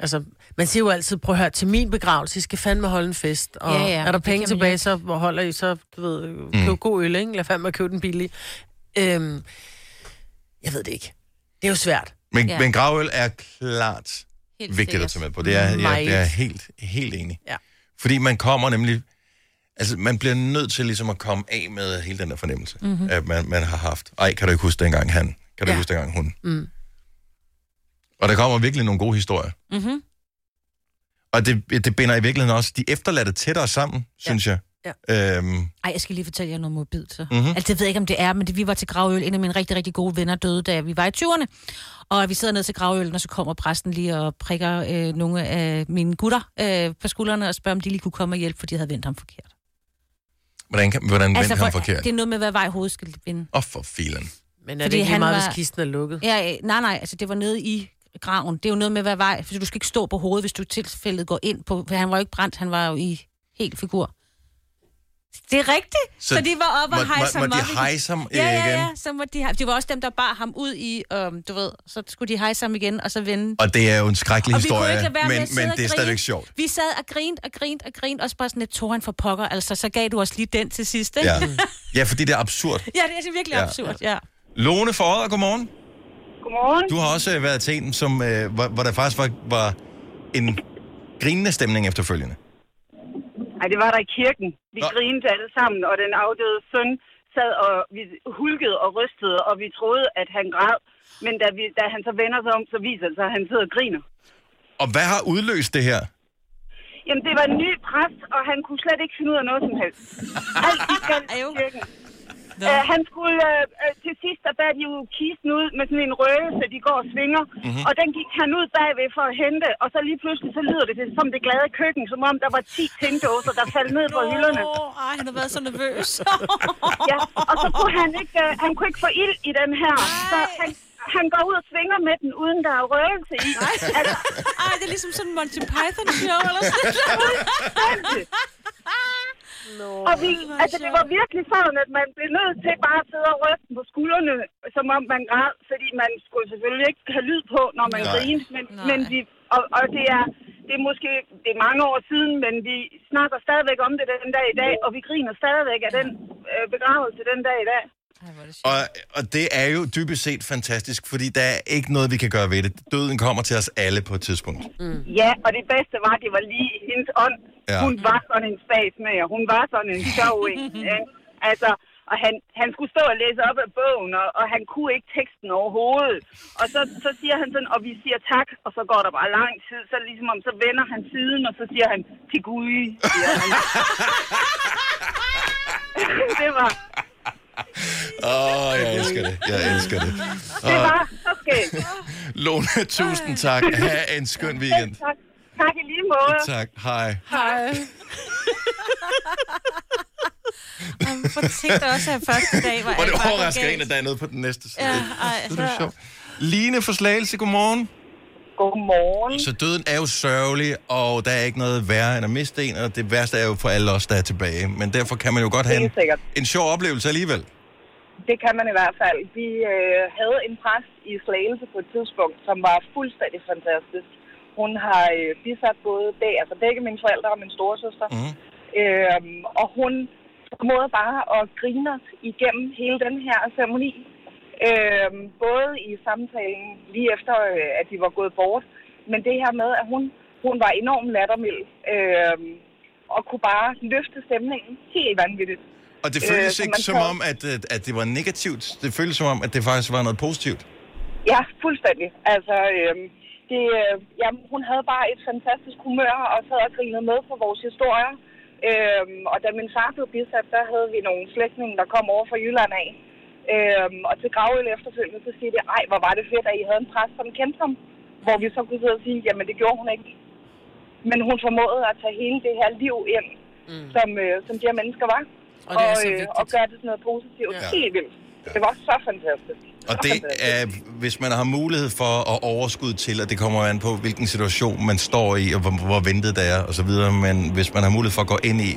Altså, man siger jo altid, prøv at høre, til min begravelse, I skal fandme holde en fest. Og Ja, ja, er der penge tilbage, jo. så hvor holder I så, du ved, køb Mm. god øl, ikke? Lad fandme at købe den billig. Øhm, jeg ved det ikke. Det er jo svært. Men, Ja. men gravøl er klart Helt vigtigt at sikkert. tage med på. Det er, jeg, det er helt, helt enig. Ja. Fordi man kommer nemlig... Altså, man bliver nødt til ligesom at komme af med hele den der fornemmelse, Mhm. mm-hmm. at man, man har haft. Ej, kan du ikke huske dengang han? Kan du ja. Ja. huske dengang hun? Mm. Og der kommer virkelig nogle gode historier. Mm-hmm. Og det, det binder i virkeligheden også de efterladte tættere sammen, ja. synes jeg. Ja. Øhm, Ej, jeg skal lige fortælle jer noget mobilt, så. Mhm. Mm-hmm. Altså, det ved jeg ikke, om det er, men det, vi var til gravøl. En af mine rigtig, rigtig gode venner døde, da vi var i 20'erne. Og vi sidder ned til gravølen, og så kommer præsten lige og prikker øh, nogle af mine gutter øh, på skuldrene og spørger, om de lige kunne komme og hjælpe, for de havde vendt ham forkert. hvordan kan, hvordan altså, vendte han for- forkert? det er noget med, hvad vej hovedet skal vinde. Åh, oh, for filen. Men er det ikke lige meget, hvis kisten er lukket? Ja, øh, nej, nej, altså det var nede i graven. Det er jo noget med, hvad vej, for du skal ikke stå på hovedet, hvis du tilfældet går ind på, for han var jo ikke brændt, han var jo i helt figur. Det er rigtigt. Så, Så de var oppe og hejse ham må de op igen. hejse ham, ja, øh, ja, igen? ja, så må de, det var også dem, der bar ham ud i, øhm, du ved, så skulle de hejse ham igen, og så vende. Og det er jo en skrækkelig og historie, ikke lade være med men, men det er stadigvæk sjovt. Vi sad og grinte og grinte og grinte, også bare sådan lidt Toren for pokker, altså så gav du os lige den til sidst, ikke? Ja. ja, fordi det er absurd. ja det er virkelig Ja. absurd, ja. Lone Forret, godmorgen. Godmorgen. Du har også øh, været til en, som, øh, hvor, hvor der faktisk var, var en grinende stemning efterfølgende. Ej, det var der i kirken. Vi Nå. grinede alle sammen, og den afdøde søn sad og vi hulkede og rystede, og vi troede, at han græd. Men da, vi, da han så vender sig om, så viser det sig, at han sidder og griner. Og hvad har udløst det her? Jamen, det var en ny præst, og han kunne slet ikke finde ud af noget som helst. Alt gik galt i kirken. Uh, han skulle, uh, uh, til sidst, der bad de jo kisten ud med sådan en røgelse, de går og svinger. Mhm. Mm-hmm. Og den gik han ud bagved for at hente, og så lige pludselig, så lyder det som det glade køkken, som om der var 10 tændåser, der faldt ned på hylderne. Ej, han har været så nervøs. ja, og så kunne han ikke, uh, han kunne ikke få ild i den her. Så han, han går ud og svinger med den, uden der er røgelse i. Altså, Ej, det er ligesom sådan en Monty Python show, eller sådan No. Og vi, altså, det var virkelig sådan, at man blev nødt til bare at sidde og ryste på skuldrene, som om man græd, fordi man skulle selvfølgelig ikke have lyd på, når man Nej. grinede. Men, men vi, og, og det er, det er måske det er mange år siden, men vi snakker stadigvæk om det den dag i dag, og vi griner stadigvæk af den øh, begravelse den dag i dag. Og, og det er jo dybest set fantastisk, fordi der er ikke noget, vi kan gøre ved det. Døden kommer til os alle på et tidspunkt. Mm. Ja, og det bedste var, at det var lige hendes ånd. Ja. Hun var sådan en statsmager. Hun var sådan en sjov en. altså, og han, han skulle stå og læse op af bogen, og, og han kunne ikke teksten overhovedet. Og så, så siger han sådan, og vi siger tak, og så går der bare lang tid, så ligesom om, så vender han siden, og så siger han, til Gud, siger han. det var, Åh, oh, jeg elsker det. Jeg elsker det. det Og var så skægt. Lone, tusind tak. Ha' en skøn weekend. Tak, tak i lige måde. Tak. Hej. Hej. Hvor tænkte jeg også, at første dag var Hvor det overrasker en, at der er noget på den næste side. Ja, ej, det er sjovt. Line for Slagelse, godmorgen. Godmorgen. Så døden er jo sørgelig, og der er ikke noget værre end at miste en, og det værste er jo for alle os, der er tilbage. Men derfor kan man jo godt have en, en sjov oplevelse alligevel. Det kan man i hvert fald. Vi øh, havde en præst i Slagelse på et tidspunkt, som var fuldstændig fantastisk. Hun har øh, bisat både bag, altså begge mine forældre og min storesøster. Mm. Øh, og hun formåede bare at grine os igennem hele den her ceremoni. Øh, både i samtalen lige efter, øh, at de var gået bort, men det her med, at hun, hun var enormt lattermild. Øh, og kunne bare løfte stemningen helt vanvittigt. Og det føles så ikke som kan- om, at, at, at det var negativt. Det føles som om, at det faktisk var noget positivt. Ja, fuldstændig. Altså, øhm, det, øh, jamen, hun havde bare et fantastisk humør og sad og grinede med på vores historier. Øhm, og da min far blev bisat, der havde vi nogle slægtninge, der kom over fra Jylland af. Øhm, og til gravøl efterfølgende, så siger de, ej, hvor var det fedt, at I havde en præst, som kendte ham. Hvor vi så kunne sidde og sige, jamen det gjorde hun ikke. Men hun formåede at tage hele det her liv ind, mm. som, øh, som de her mennesker var. Og og, vigtigt. og gøre det sådan noget positivt. Ja. Ja. Helt vildt. Det var så fantastisk. Og det er, hvis man har mulighed for at overskud til, og det kommer an på, hvilken situation man står i, og hvor, hvor ventet det er, og så videre, men hvis man har mulighed for at gå ind i,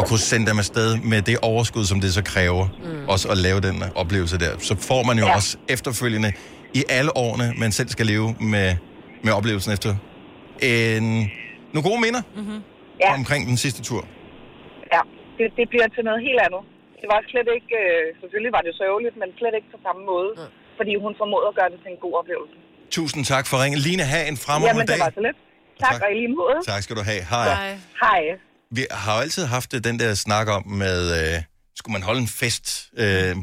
og kunne sende dem afsted med det overskud, som det så kræver, mm. også at lave den oplevelse der, så får man jo ja. også efterfølgende i alle årene, man selv skal leve med, med oplevelsen efter en, nogle gode minder Mm-hmm. Ja. omkring den sidste tur. Ja, det, det bliver til noget helt andet. Det var slet ikke, øh, selvfølgelig var det sørgeligt, men slet ikke på samme måde, mm. fordi hun formåede at gøre det til en god oplevelse. Tusind tak for ringen. Line, have en fremragende Jamen, det dag. var så lidt. Tak, tak. og i lige måde. Tak skal du have. Hej. Hej. Vi har jo altid haft øh, den der snak om med, øh, skulle man holde en fest øh,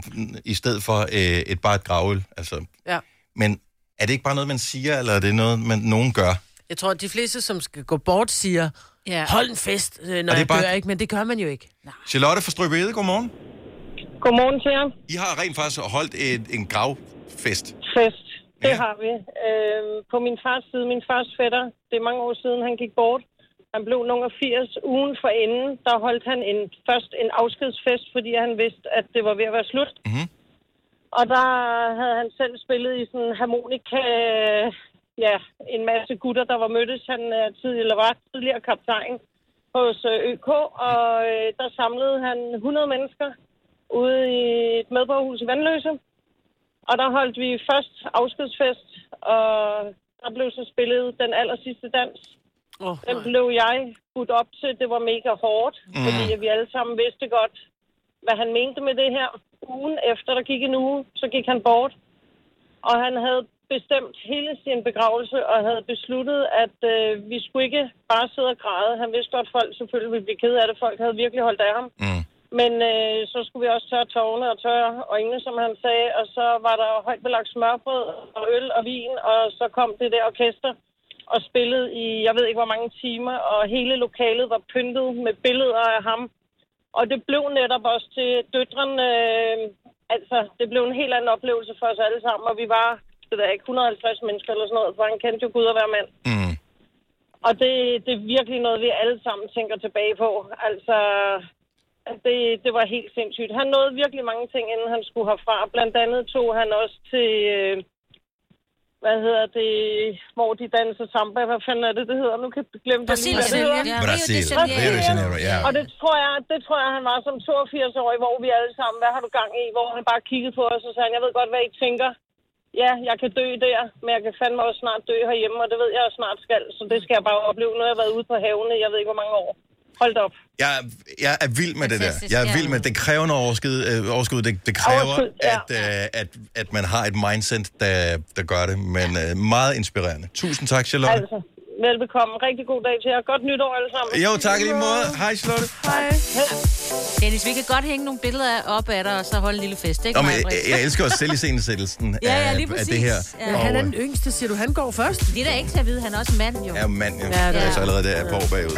i stedet for øh, et bare et gravøl? Altså, Ja. men er det ikke bare noget, man siger, eller er det noget, man nogen gør? Jeg tror, at de fleste, som skal gå bort, siger, ja. hold en fest, øh, når jeg bare- dør, ikke? Men det gør man jo ikke. Charlotte fra Strøbede, godmorgen. Godmorgen til jer. I har rent faktisk holdt et, en gravfest. Fest. Det ja. har vi. Øh, på min fars side, min fars fætter, det er mange år siden, han gik bort. Han blev nummer 80. Ugen for inden, der holdt han en, først en afskedsfest, fordi han vidste, at det var ved at være slut. Mm-hmm. Og der havde han selv spillet i sådan en harmonika, ja, en masse gutter, der var mødtes. Han er tidligere, eller var tidligere kaptajn. hos øh, ØK, og øh, der samlede han 100 mennesker ude i et medborgerhus i Vandløse. Og der holdt vi først afskedsfest, og der blev så spillet den aller sidste dans. Oh, den blev jeg budt op til. Det var mega hårdt, mm. fordi vi alle sammen vidste godt, hvad han mente med det her. Ugen efter, der gik en uge, så gik han bort. Og han havde bestemt hele sin begravelse og havde besluttet, at øh, vi skulle ikke bare sidde og græde. Han vidste godt, at folk selvfølgelig ville blive ked af det. Folk havde virkelig holdt af ham. Mm. Men øh, så skulle vi også tørre tårne og tørre øjnene, som han sagde. Og så var der højt belagt smørbrød og øl og vin, og så kom det der orkester og spillede i, jeg ved ikke hvor mange timer, og hele lokalet var pyntet med billeder af ham. Og det blev netop også til døtrene, øh, altså det blev en helt anden oplevelse for os alle sammen, og vi var, det der ikke, 150 mennesker eller sådan noget, for han kendte jo Gud at være mand. Mm. Og det, det er virkelig noget, vi alle sammen tænker tilbage på. Altså, det, det var helt sindssygt. Han nåede virkelig mange ting, inden han skulle herfra. Blandt andet tog han også til, øh, hvad hedder det, hvor de danser samba. Hvad fanden er det, det hedder? Nu kan jeg glemme det lige, hvad det hedder. Ja. Brasil. Rio de Janeiro, ja. Og det tror, jeg, det tror jeg, han var som 82-årig, hvor vi alle sammen, hvad har du gang i? Hvor han bare kiggede på os og sagde, jeg ved godt, hvad I tænker. Ja, jeg kan dø der, men jeg kan fandme også snart dø herhjemme, og det ved jeg også snart skal. Så det skal jeg bare opleve. Har jeg været ude på havene, jeg ved ikke, hvor mange år. Hold da op. Jeg, jeg er vild med det der. Jeg er vild med det. kræver noget overskud. Øh, overskud. Det, det kræver, Overskud, ja. at, øh, at, at man har et mindset, der, der gør det. Men øh, meget inspirerende. Tusind tak, Charlotte. Altså, velbekomme. Rigtig god dag til jer. Godt nytår alle sammen. Jo, tak i lige måde. Hej, Charlotte. Hej. Dennis, vi kan godt hænge nogle billeder op af dig, og så holde en lille fest, ikke? Nå, men, jeg, jeg elsker også selv iscenesættelsen Ja, ja, af, lige af præcis. det her. Ja. Men han er den yngste, siger du. Han går først. Det er da ikke til at vide, han er også mand, jo. er mand, jo. Ja, det er- Så allerede der er på bagud.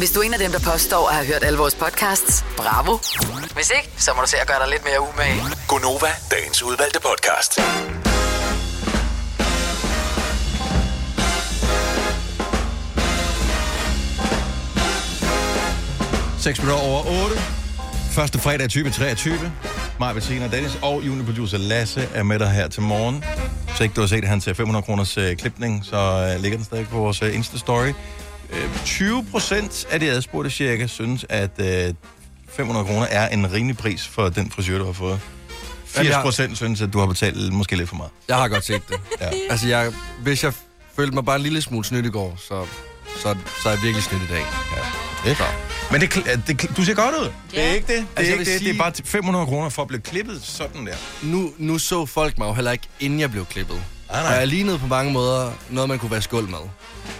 Hvis du er en af dem, der påstår at have hørt alle vores podcasts, bravo. Hvis ikke, så må du se at gøre dig lidt mere umage. Gonova, dagens udvalgte podcast. Seks minutter over 8. Første fredag i 2023. Maja Bettina og Dennis og juniorproducer Lasse er med dig her til morgen. Så ikke du har set hans øh, 500 kroners øh, klipning, så øh, ligger den stadig på vores øh, Insta-story. Øh, 20 procent af de adspurgte cirka synes, at øh, 500 kroner er en rimelig pris for den frisyr, du har fået. 80 procent synes, at du har betalt måske lidt for meget. Jeg har godt set det. Ja. Altså, jeg, hvis jeg følte mig bare en lille smule snydt i går, så, så, så er jeg virkelig snydt i dag. Ja. Det. Men det, det, du ser godt ud. Det er ikke det. Det er, Altså, ikke det. sige- det er bare til 500 kroner for at blive klippet sådan der. Nu, nu så folk mig jo heller ikke, inden jeg blev klippet. Nej, nej. Og jeg lignede på mange måder noget, man kunne være skuld med.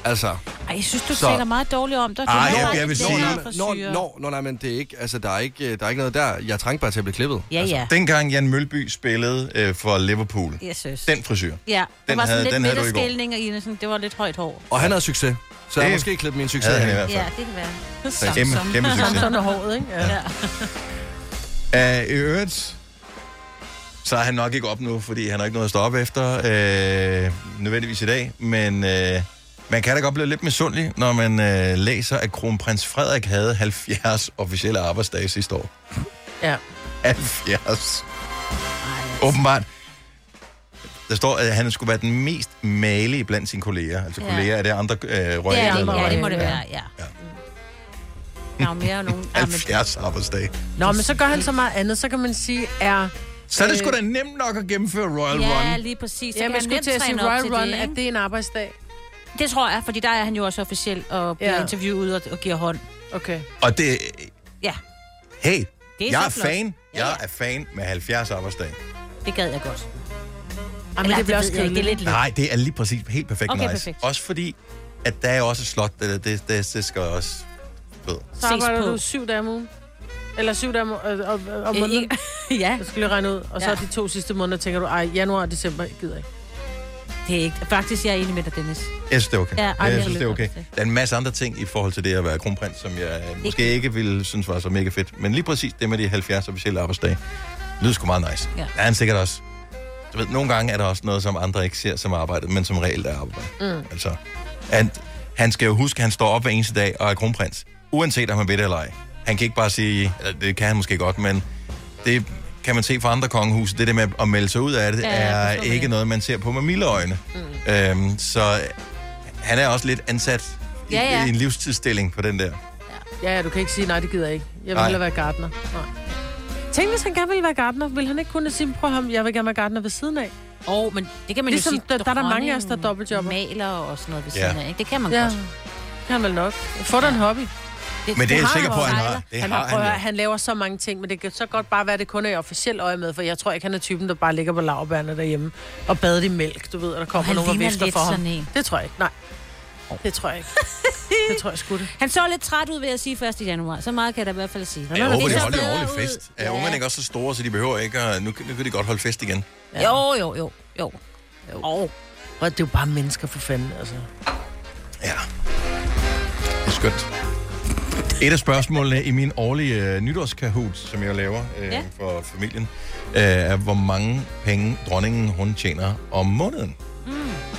Altså, Ej, jeg synes, du Så- taler meget dårligt om dig. Du Ej, jeg- ikke jeg vil sige- Nå, nå, nå, nej, men det er ikke, altså, der er ikke, der er ikke noget der. Jeg trængte bare til at blive klippet. Ja, ja. Dengang Jan Mølby spillede øh, for Liverpool, Jeg synes. den frisyr. Ja, der Den var sådan havde- lidt den havde du i går. og det var lidt højt hår. Og han havde succes. Så jeg Det har måske klippet min succes. fald. Ja, det kan være. Så kæmpe, kæmpe succes. Samson og håret, ikke? Ja. Ja. Uh, I øvrigt, så er han nok ikke op nu, fordi han har ikke noget at stå op efter, øh, nødvendigvis i dag, men øh, man kan da godt blive lidt misundelig, når man øh, læser, at kronprins Frederik havde 70 officielle arbejdsdage sidste år. ja. 70. Åbenbart. Der står, at han skulle være den mest malige blandt sine kolleger. Altså Ja. kolleger, er det andre øh, Ja, royale? ja, eller ja, det må det være, ja. ja. Der er jo mere nogen... Ja, men, 70 arbejdsdage. Nå, men så gør han så meget andet. Så kan man sige, er... Så er det øh, sgu da nemt nok at gennemføre Royal ja, Run. lige præcis. Så Ja, han skulle til at sige Royal Run, det, at det er en arbejdsdag. Det tror jeg, fordi der er han jo også officiel og bliver Ja. interviewet og, og giver hånd. Okay. Og det... Ja, Hey, Det er jeg er flot. fan. Jeg er fan med 70 arbejdsdage. det gad jeg godt. Jamen, Eller, det bliver også det er lidt. Nej, det er lige præcis helt perfekt Okay, nice. perfekt. Også fordi, at der er også et slot, det, det, det, det skal også... Ved. Så arbejder du syv dage om ugen? Eller syv dage om, øh, om, om måneden? ja. Jeg skal lige regne ud. Og så Ja. de to sidste måneder tænker du, ej, januar og december, jeg gider ikke. Det er ikke... Faktisk, jeg er enig med dig, Dennis. Jeg synes, det er okay. Ja, ej, jeg det er synes, det er okay. godt, Der er en masse andre ting i forhold til det at være kronprins, som jeg øh, måske ikke ville synes var så mega fedt. Men lige præcis det med de 70 officielle arbejdsdage, lyder sgu meget nice. Ja. Der er han sikkert også. Du ved, nogle gange er der også noget, som andre ikke ser som arbejde, men som reelt er arbejde. Mm. Altså, han, han skal jo huske, at han står op hver eneste dag og er kronprins. Uanset om han ved det eller ej. Han kan ikke bare sige, eller det kan han måske godt, men det kan man se fra andre kongehuse. Det der med at melde sig ud af det, Ja, er ikke noget, man ser på med milde øjne. Mm. Øhm, så han er også lidt ansat i, Ja, ja. i en livstidsstilling på den der. Ja, ja, du kan ikke sige, nej, det gider jeg ikke. Jeg vil Nej. hellere være gartner. Nej. Tænk, hvis han gerne ville være gartner. Vil han ikke kunne sige, prøv ham, jeg vil gerne være gartner ved siden af? Åh, oh, men det kan man ligesom, jo sige. Der, der er der mange af os, der dobbeltjobber. Maler og sådan noget ved Ja. siden af, ikke? Det kan man Ja, godt. det kan han vel nok. Få dig en hobby. Men det er jeg sikker på, at han har. Det han, har har, han prøv, at jo. høre, han laver så mange ting, men det kan så godt bare være, at det kun er i officielt øje med, for jeg tror ikke, han er typen, der bare ligger på lavbærne derhjemme og bader i mælk, du ved, og der kommer nogen og vifter for ham. sådan en. Det tror jeg ikke, nej. Det tror jeg ikke. det tror jeg sgu det. Han så lidt træt ud, ved at sige 1. januar. Så meget kan jeg da i hvert fald sige. Jeg håber, Det de holder en ordentlig fest. Er ungerne ikke også så store, så de behøver ikke at... Nu, nu kan de godt holde fest igen. Ja. Jo, jo, jo, jo. Jo. Og det er jo bare mennesker for fanden, altså. Det er skønt. Et af spørgsmålene i min årlige øh, nytårskahoot, som jeg laver øh, Ja. ja. for familien, øh, er, hvor mange penge dronningen hun tjener om måneden.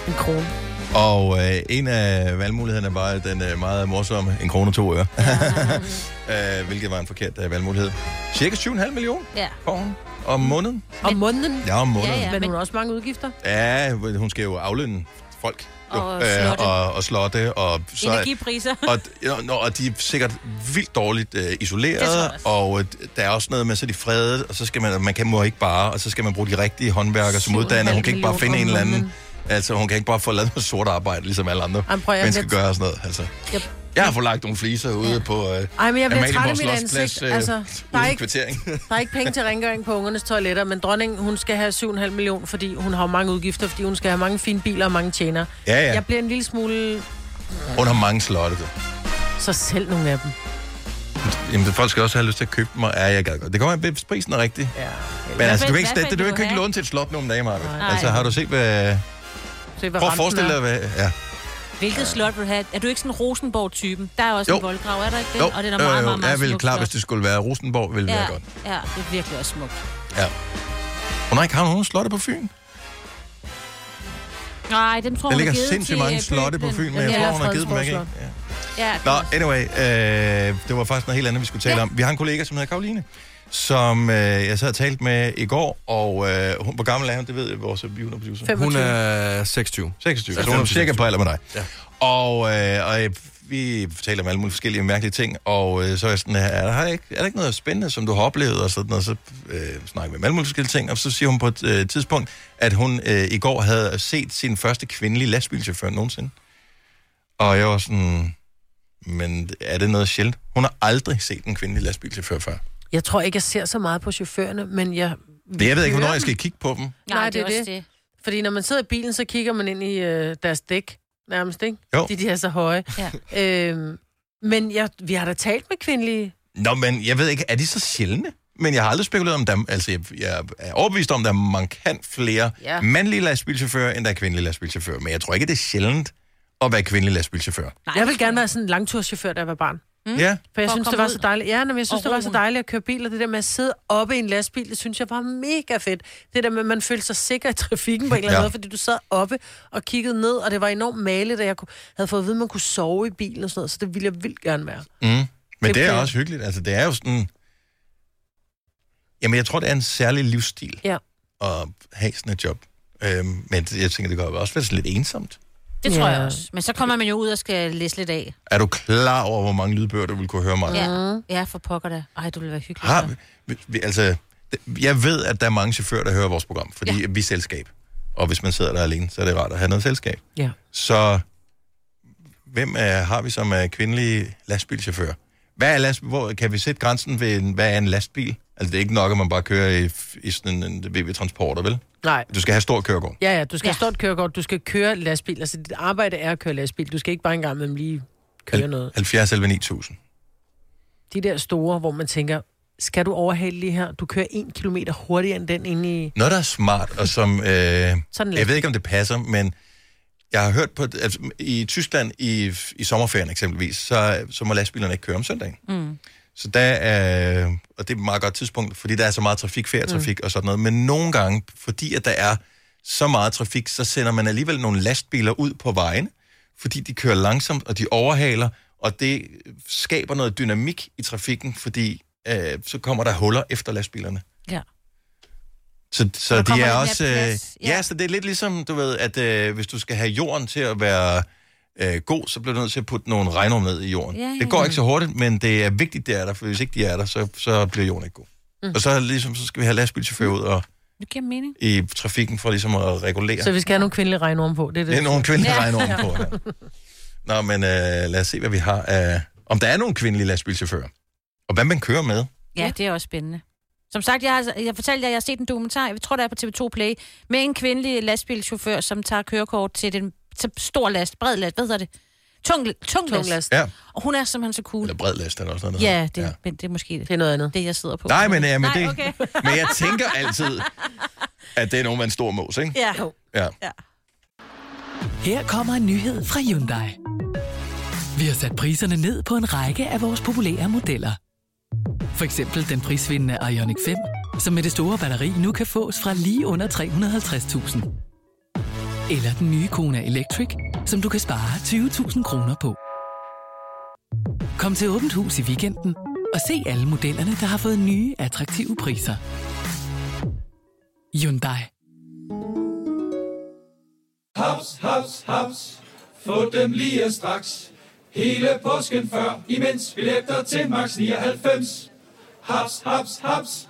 En krone. Og øh, en af valgmulighederne var den øh, meget morsomme, en krone og to øre. øh, hvilket var en forkert øh, valgmulighed. Cirka 7,5 millioner Ja. får hun om måneden. Om måneden? Ja, om måneden. Ja, ja, men, hun har også mange udgifter. Ja, hun skal jo aflønne folk. Og øh, slotte. og, og slotte. Og, så, Energipriser. og, nå, og de er sikkert vildt dårligt øh, isoleret, og øh, der er også noget med, så er de fredet, og så skal man, man kan må ikke bare, og så skal man bruge de rigtige håndværkere som 7,5 uddanner. Hun kan ikke bare finde en eller anden. Altså hun kan ikke bare få lavet noget sort arbejde, ligesom alle andre Jamen, prøv, jeg mennesker bliver- gør og sådan noget. Altså. Yep. Jeg har fået lagt nogle fliser ude på øh, Ej, men jeg bliver træt i mit ansigt. øh, Altså, der, er ikke, der er ikke penge til rengøring på ungernes toiletter, men dronningen, hun skal have 7,5 millioner, fordi hun har mange udgifter, fordi hun skal have mange fine biler og mange tjenere. Ja, ja. Jeg bliver en lille smule... Hun har mange slotte. du. Så selv nogle af dem. Jamen, folk skal også have lyst til at købe dem, og ja, jeg gad godt. Det kommer an på, prisen er rigtig. Ja. Men altså, du kan ikke, det, du kan ikke låne til et slot nogle dage, Marve. Nej. Altså, har du set, hvad... Se, hvad Prøv at forestille dig, hvad... Ja. Hvilket slot vil du have? Er du ikke sådan en Rosenborg-typen? Der er også Jo. en voldgrav, er der ikke det? Jo, Og det er meget, jo, meget, meget jeg vil smukt klar, slot. hvis det skulle være Rosenborg, ville det ja, være godt. Ja, det er virkelig også smukt. Ja. Hun har ikke har nogen slotte på Fyn. Nej, dem tror Der hun ligger er givet sindssygt til, mange øh, slotte på. Fyn, men jeg tror, hun har givet dem ikke? Ja. Ja, Nå, anyway, øh, det var faktisk noget helt andet, vi skulle tale ja. om. Vi har en kollega, som hedder Karoline, som øh, jeg sad og talt med i går, og øh, hun, hvor gammel er hun? Det ved vores juniorproducer. 25. Hun er 26. 26, Ja, så hun er 25. cirka på alder med dig. Ja. Og, øh, og øh, vi taler om alle mulige forskellige mærkelige ting, og øh, så er jeg sådan her, er der, ikke, er der ikke noget spændende, som du har oplevet, og sådan noget, så øh, snakker vi om alle mulige forskellige ting, og så siger hun på et øh, tidspunkt, at hun øh, i går havde set sin første kvindelige lastbilchauffør nogensinde. Og jeg var sådan, men er det noget sjældent? Hun har aldrig set en kvindelig lastbilchauffør før. Jeg tror ikke, jeg ser så meget på chaufførerne, men jeg... Det, jeg ved ikke, hvornår jeg skal kigge på dem. Nej, det er også det. det. Fordi når man sidder i bilen, så kigger man ind i øh, deres dæk, nærmest, ikke? Jo. De, de er så høje. Ja. Øhm, men jeg, vi har da talt med kvindelige... Nå, men jeg ved ikke, er de så sjældne? Men jeg har aldrig spekuleret om dem. Altså, jeg, jeg er overbevist om, at der er markant flere ja. mandlige lastbilchauffører, end der er kvindelige lastbilchauffører. Men jeg tror ikke, det er sjældent at være kvindelig lastbilchauffør. Nej, jeg vil gerne være sådan en langturschauffør, da jeg var barn. Mm. Ja. For jeg For synes, det var ud så dejligt. Ja, men jeg synes, og det var så dejligt at køre bil, og det der med at sidde oppe i en lastbil, det synes jeg var mega fedt. Det der med, at man følte sig sikker i trafikken på en eller anden Ja. måde, fordi du sad oppe og kiggede ned, og det var enormt maligt, og jeg kunne, havde fået at vide, at man kunne sove i bilen og sådan noget, så det ville jeg vildt gerne være. Mm. Men Det det er også hyggeligt. Altså, det er jo sådan... Jamen, jeg tror, det er en særlig livsstil Ja. at have sådan et job. Øhm, men jeg tænker, det kan jo også være lidt ensomt. Det tror Ja. jeg også. Men så kommer man jo ud og skal læse lidt af. Er du klar over, hvor mange lydbøger, du vil kunne høre mig? Ja, ja for pokker da. Ej, du vil være hyggelig. Har vi, vi, altså, jeg ved, at der er mange chauffører, der hører vores program, fordi ja. vi er selskab. Og hvis man sidder der alene, så er det rart at have noget selskab. Ja. Så hvem er, har vi som er kvindelige lastbilchauffører? Hvad er last, hvor, kan vi sætte grænsen ved, hvad er en lastbil? Altså, det er ikke nok, at man bare kører i, i sådan en, en VV-transporter, vel? Nej. Du skal have stor kørekort. Ja, ja, du skal ja. stå et kørekort, du skal køre lastbil. Altså, dit arbejde er at køre lastbil. Du skal ikke bare engang med lige køre noget. 70 11 9000. De der store, hvor man tænker, skal du overhale lige her? Du kører en kilometer hurtigere end den inde i... Noget, der er smart, og som... Øh, Sådan lidt. jeg ved ikke, om det passer, men jeg har hørt på... Altså, I Tyskland, i, i sommerferien eksempelvis, så, så må lastbilerne ikke køre om søndagen. Mm. Så der er... Og det er et meget godt tidspunkt, fordi der er så meget trafik, ferietrafik mm. og sådan noget. Men nogle gange, fordi at der er så meget trafik, så sender man alligevel nogle lastbiler ud på vejen, fordi de kører langsomt, og de overhaler, og det skaber noget dynamik i trafikken, fordi øh, så kommer der huller efter lastbilerne. Ja. Så, så der de er også... Øh, plads, ja. så det er lidt ligesom, du ved, at øh, hvis du skal have jorden til at være øh, god, så bliver du nødt til at putte nogle regnorm ned i jorden. Ja, ja, Det går ja. ikke så hurtigt, men det er vigtigt, det er der, for hvis ikke de er der, så, så bliver jorden ikke god. Mm. Mm. Og så, ligesom, så skal vi have lastbilchauffører ud og, Det giver mening. i trafikken for ligesom at regulere. Så vi skal have nogle kvindelige regnorm på. Det er, det, Det er nogle kvindelige Ja. regnorm på, ja. Nå, men øh, lad os se, hvad vi har af... Om der er nogle kvindelige lastbilchauffører. Og hvad man kører med. Ja, det er også spændende. Som sagt, jeg har, jeg fortalte jer, at jeg har set en dokumentar, jeg tror, der er på TV2 Play, med en kvindelig lastbilchauffør, som tager kørekort til den til stor last, bred last, hvad hedder det? Tung, tung, Tung last. Ja. Og hun er simpelthen så cool. Eller bred last, er der også noget, der Ja, det, ja. Men det er måske det, er noget andet. det, jeg sidder på. Nej, men, ja, men, Nej, det, okay. men jeg tænker altid, at det er nogen med en stor mås, ikke? Ja. Ja. Her kommer en nyhed fra Hyundai. Vi har sat priserne ned på en række af vores populære modeller. For eksempel den prisvindende Ioniq 5, som med det store batteri nu kan fås fra lige under 350.000. Eller den nye Kona Electric, som du kan spare 20.000 kroner på. Kom til Åbent Hus i weekenden og se alle modellerne, der har fået nye, attraktive priser. Hyundai. Haps, haps, haps. Få dem lige straks. Hele påsken før, imens billetter til max 99. Haps, haps, haps.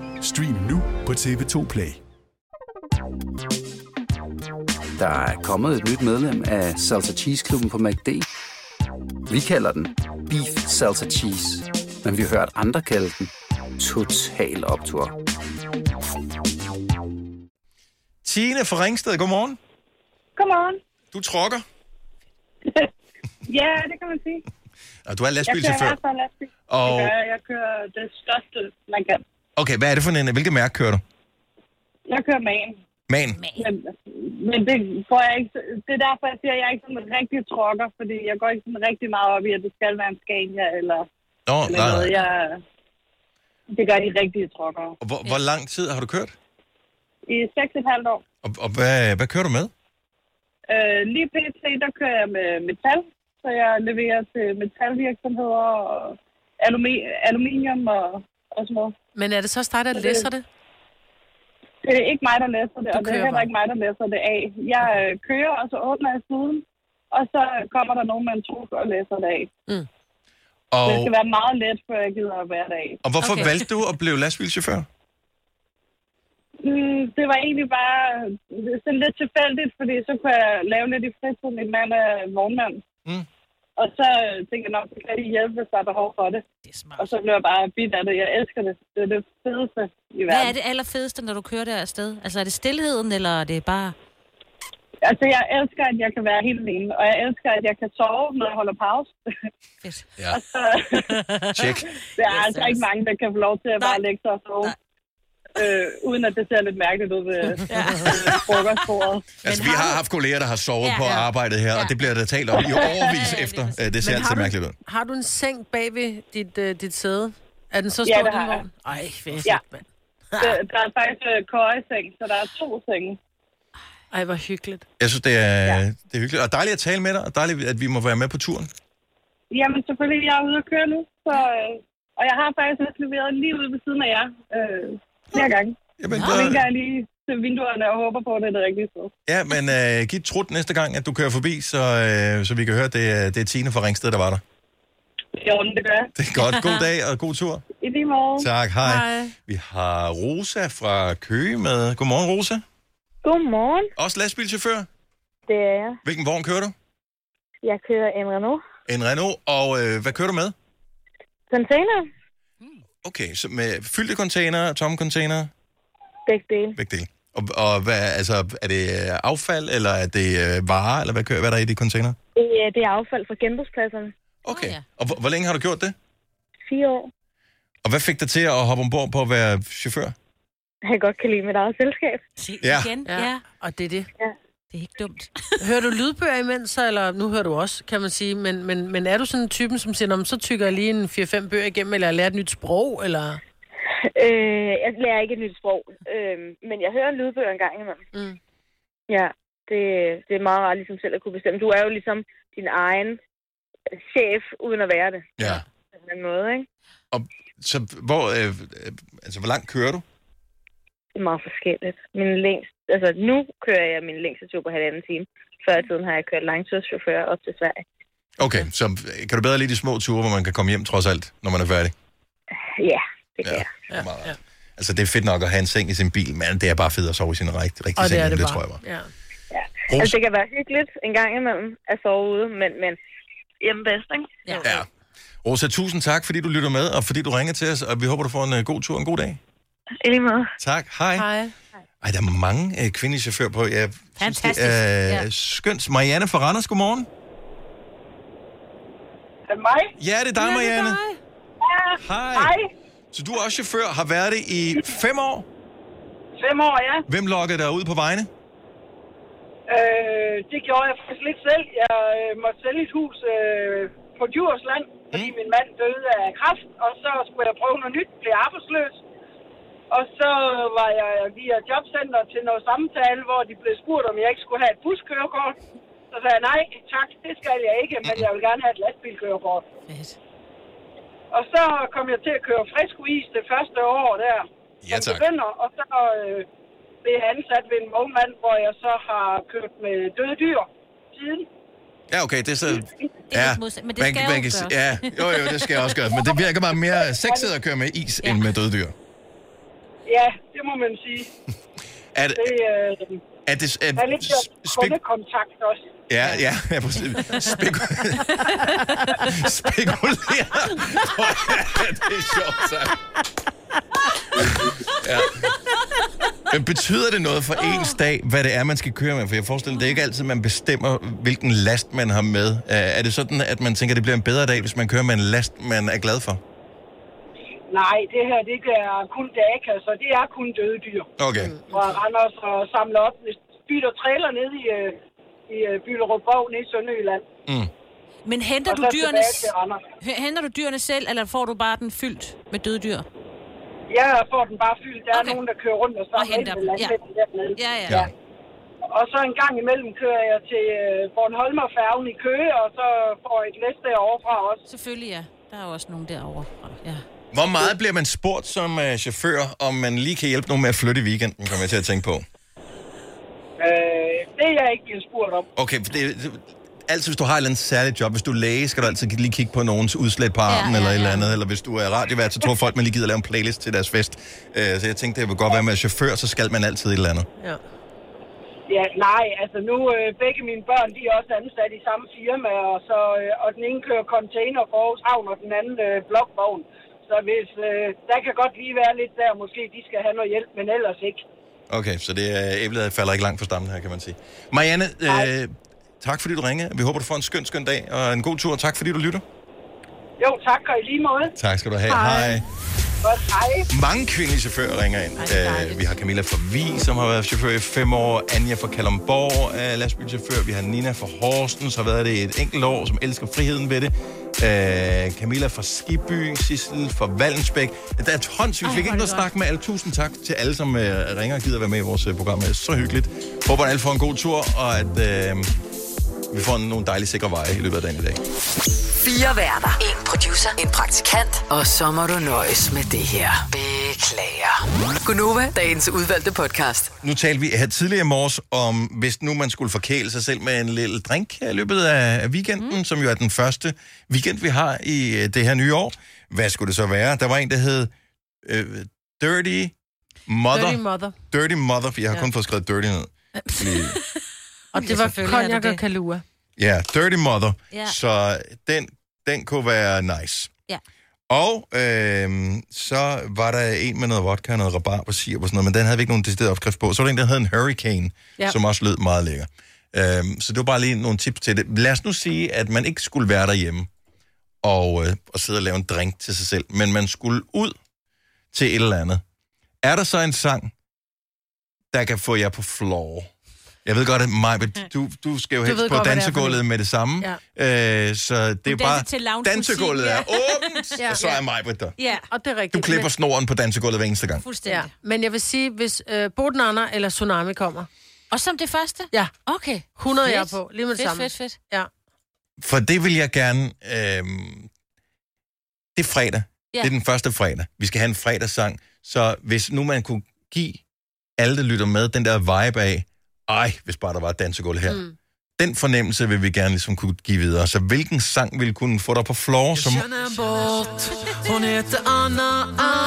Stream nu på TV2 Play. Der er kommet et nyt medlem af Salsa Cheese Klubben på MACD. Vi kalder den Beef Salsa Cheese, men vi har hørt andre kalde den Total Optor. Tine fra Ringsted, godmorgen. Godmorgen. Du trokker, Ja, det kan man sige. og du er Jeg kører i lastbilchauffør. hvert fald lastbil. Og- jeg. Jeg kører det største, man kan. Okay, hvad er det for en... Hvilket mærke kører du? Jeg kører man. Man. Men, men det får jeg ikke... Det er derfor, jeg siger, at jeg er ikke sådan en rigtig trokker, fordi jeg går ikke sådan rigtig meget op i, at det skal være en Scania eller, Nå, eller nej, noget. Jeg, det gør de rigtige trokker. Og hvor, hvor lang tid har du kørt? I 6,5 år. Og, og hvad, hvad kører du med? Øh, lige pt. der kører jeg med metal, så jeg leverer til metalvirksomheder og alumi- aluminium og, og sådan noget. Men er det så dig, der Så det- læser det? Det er ikke mig, der læser det, Du og det er kører heller bare. ikke mig, der læser det af. Jeg øh, kører, og så åbner jeg siden, og så kommer der nogen med en truk og læser det af. Mm. Og, Det skal være meget let, før jeg gider at være der af. og hvorfor okay. valgte du at blive lastbilchauffør? Mm, det var egentlig bare øh, sådan lidt tilfældigt, fordi så kunne jeg lave lidt i fritiden. Min mand er vognmand. Mm. Og så tænkte jeg nok, så kan de hjælpe, hvis der er behov for det. det er og så blev jeg bare bidt af det. Jeg elsker det. Det er det fedeste i Hvad verden. er det allerfedeste, når du kører der afsted? Altså, er det stillheden, eller er det bare... Altså, jeg elsker, at jeg kan være helt alene, og jeg elsker, at jeg kan sove, når jeg holder pause. Fedt. Ja. så, Check. der er altså ikke mange, der kan få lov til at bare lægge sig og sove. Øh, uden at det ser lidt mærkeligt ud ved ja. frokostbordet. Altså, vi har haft kolleger, der har sovet Ja, på ja. arbejdet her, og det bliver der talt om i overvis efter. Øh, Det ser Men altid du- mærkeligt ud. Har du en seng bag ved dit, uh, dit sæde? Er den så Ja, stor, det din har jeg. vogn? Ej, fedt, Ja. mand. Der, der er faktisk øh, køjeseng, så der er to senge. Ej, hvor hyggeligt. Jeg synes, det er, ja. det er hyggeligt. Og dejligt at tale med dig, og dejligt, at vi må være med på turen. Jamen selvfølgelig, jeg er ude at køre nu, så, øh, og jeg har faktisk også leveret lige ude ved siden af jer øh, flere gange. Jamen, så der- vinker jeg lige til vinduerne og håber på, at det er det rigtige sted. Ja, men øh, giv trut næste gang, at du kører forbi, så, øh, så vi kan høre, at det, er- det er Tine fra Ringsted, der var der. Jo, det gør jeg. Det er godt. God dag og god tur. I lige måde. Tak, hej. hej. Vi har Rosa fra Køge med. Godmorgen, Rosa. Godmorgen. Også lastbilchauffør. Det er jeg. Hvilken vogn kører du? Jeg kører en Renault. En Renault. Og øh, hvad kører du med? Container. Okay, så med fyldte container, tomme container, Begge dele. begge dele. Og, og hvad, altså, er det øh, affald, eller er det øh, varer, eller hvad, kører, hvad er der i de container? Det er, det er affald fra genbrugspladserne. Okay. Oh, ja. Og hvor, hvor længe har du gjort det? Fire år. Og hvad fik dig til at hoppe ombord på at være chauffør? Jeg kan godt kan lide mit eget selskab. Ja. Igen, Ja. ja. Og det er det. Ja. Det er ikke dumt. Hører du lydbøger imens, så, eller nu hører du også, kan man sige, men, men, men er du sådan en typen, som siger, "Nå, men så tykker jeg lige en 4-5 bøger igennem, eller jeg lærer et nyt sprog, eller... Øh, jeg lærer ikke et nyt sprog, øh, men jeg hører en lydbøger en gang imellem. Mm. Ja, det, det er meget rart ligesom selv at kunne bestemme. Du er jo ligesom din egen chef, uden at være det. Ja. På en anden måde, ikke? Og så hvor, øh, øh, altså, hvor langt kører du? Det er meget forskelligt. Min længst, altså nu kører jeg min længste tur på halvanden time. Før i tiden har jeg kørt langturschauffør op til Sverige. Okay, så kan du bedre lide de små ture, hvor man kan komme hjem trods alt, når man er færdig? Ja, det kan Ja. jeg. Ja, ja. Altså, det er fedt nok at have en seng i sin bil, men det er bare fedt at sove i sin rigtig, rigtig Og det seng, er det det tror jeg bare. Ja. Ja. Altså, det kan være hyggeligt en gang imellem at sove ude, men, men hjemme bedst, ikke? Ja. ja. Rosa, tusind tak, fordi du lytter med, og fordi du ringer til os, og vi håber, du får en uh, god tur og en god dag. I lige måde. Tak, hej. Hej. Ej, der er mange uh, kvindelige chauffører på. Jeg synes, det Fantastisk, er ja. skønt. Marianne fra Randers, godmorgen. Er det mig? Ja, det er dig, Marianne. Ja. Hej. Hej. Så du er også chauffør, har været det i fem år. Fem år, ja. Hvem lokkede dig ud på vejene? Øh, det gjorde jeg faktisk lidt selv. Jeg øh, måtte sælge et hus øh, på Djursland, fordi min mand døde af kræft, og så skulle jeg prøve noget nyt, blev arbejdsløs. Og så var jeg via jobcenter til noget samtale, hvor de blev spurgt, om jeg ikke skulle have et buskørekort. Så sagde jeg, nej, tak, det skal jeg ikke, men jeg vil gerne have et lastbilkørekort. Og så kom jeg til at køre frisk is det første år der. Ja, tak. begynder, og så øh, blev jeg ansat ved en vognmand, hvor jeg så har kørt med døde dyr siden. Ja, okay, det er så... Ja, men det skal jo kan, gøres. Ja, jo, jo, det skal jeg også gøre. Men det virker bare mere sexet at køre med is, ja. end med døde dyr. Ja, det må man sige. Er det, øh, er det, er, er lidt kundekontakt også. Ja, ja, ja. Speku- Spekulere. det er sjovt sagt. Ja. Men betyder det noget for ens dag, hvad det er, man skal køre med? For jeg forestiller mig, det er ikke altid, man bestemmer, hvilken last man har med. Øh, Er det sådan, at man tænker, at det bliver en bedre dag, hvis man kører med en last, man er glad for? Nej, det her, det er kun dagekasser. Det er kun døde dyr. Okay. Render os og samler op. Vi bytter trailer ned i, øh, i øh, Byllerup Borg nede i Sønderjylland. Mm. Men henter Og du, så dyrene, Randers. Henter du dyrene selv, eller får du bare den fyldt med døde dyr? Jeg får den bare fyldt. Der er nogen, der kører rundt og Og samler henter ind dem, med ja. Ja, ja. Ja. Og så en gang imellem kører jeg til øh, Bornholmerfærgen i Køge, og så får jeg et læs derovre fra også. Selvfølgelig, ja. Der er jo også nogen derovre. Ja. Hvor meget bliver man spurgt som uh, chauffør, om man lige kan hjælpe nogen med at flytte i weekenden, kommer jeg til at tænke på? Øh, det er jeg ikke blevet spurgt om. Okay, for det, det, altid hvis du har et eller andet særligt job, hvis du er læge, skal du altid lige kigge på nogens udslæt på armen ja, ja, eller et eller andet, eller hvis du er radiovært, så tror folk, man lige gider lave en playlist til deres fest. Uh, så jeg tænkte, det vil godt være med chauffør, så skal man altid et eller andet. Ja. Ja, nej, altså nu øh, begge mine børn, de er også ansat i samme firma, og, så, øh, og den ene kører container for Aarhus Havn, og den anden øh, blokvogn. Så hvis, øh, der kan godt lige være lidt der, måske de skal have noget hjælp, men ellers ikke. Okay, så det er æblet falder ikke langt fra stammen her, kan man sige. Marianne, øh, tak fordi du ringede. Vi håber, du får en skøn, skøn dag og en god tur. Tak fordi du lytter. Jo, tak, og i lige måde. Tak skal du have. Hej. Hej. Godt. Mange kvindelige chauffører ringer ind. Uh, vi har Camilla fra Vi, som har været chauffør i fem år. Anja fra Kalumborg er lastbilchauffør. Vi har Nina fra Horsens, har været det i et enkelt år, som elsker friheden ved det. Uh, Camilla fra Skiby, Sissel fra Vallensbæk. Der er tonsvis. Vi fik ikke noget snak med alle. Tusind tak til alle, som uh, ringer og gider være med i vores uh, program. Det er så hyggeligt. Håber, at alle får en god tur, og at uh, vi får nogle dejlige sikre veje i løbet af dagen i dag. Fire værter. En producer. En praktikant. Og så må du nøjes med det her. Beklager. Gunova, dagens udvalgte podcast. Nu talte vi her tidligere i morges om, hvis nu man skulle forkæle sig selv med en lille drink her i løbet af weekenden, mm. som jo er den første weekend, vi har i øh, det her nye år. Hvad skulle det så være? Der var en, der hed øh, Dirty Mother. Dirty Mother. Dirty Mother, for jeg har Ja. kun fået skrevet Dirty ned. Fordi, Og det var cognac det og kalua. Ja, Dirty Mother. Ja. Så den, den kunne være nice. Ja. Og øh, så var der en med noget vodka og noget rabarber sirup og sådan noget, men den havde vi ikke nogen decideret opskrift på. Så var der en, der hed en Hurricane, ja. som også lød meget lækker. Øh, så det var bare lige nogle tips til det. Lad os nu sige, at man ikke skulle være derhjemme og, øh, og sidde og lave en drink til sig selv, men man skulle ud til et eller andet. Er der så en sang, der kan få jer på floor? Jeg ved godt, at Maja, du, du skal jo helst på godt, dansegulvet med det samme. Ja. Øh, så det er bare, til dansegulvet ja. er åbent, Ja. og så er Maja der. Ja, Og det er rigtigt. Du klipper snoren på dansegulvet hver eneste gang. fuldstændig. Ja. Men jeg vil sige, hvis øh, Boden Anna eller Tsunami kommer, Og som det første? Ja. Okay. 100 Fedt. jeg er på, lige med det fedt, samme. Fedt, fedt, Ja. For det vil jeg gerne... Øh, det er fredag. Ja. Det er den første fredag. Vi skal have en fredagssang. Så hvis nu man kunne give alle, der lytter med, den der vibe af, ej, hvis bare der var et dansegulv her. Mm. Den fornemmelse vil vi gerne ligesom kunne give videre. Så hvilken sang vil kunne få dig på floor? Som båt Hon heter Anna,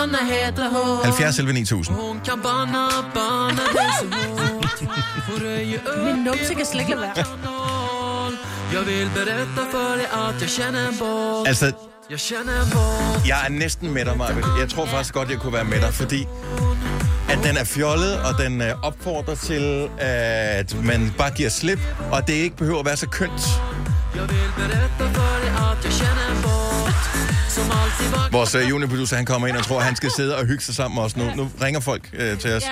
Anna heter hon 70 11 9000. Hon kan banna, banna Min numse kan slet ikke være. vill berätta för dig att jag känner en båt Altså, jeg er næsten med dig, Marvind. Jeg tror faktisk godt, jeg kunne være med dig, fordi at den er fjollet, og den øh, opfordrer til, at man bare giver slip, og det ikke behøver at være så kønt. Vores øh, juniorproducer, han kommer ind og tror, at han skal sidde og hygge sig sammen med os nu. Nu ringer folk øh, til os.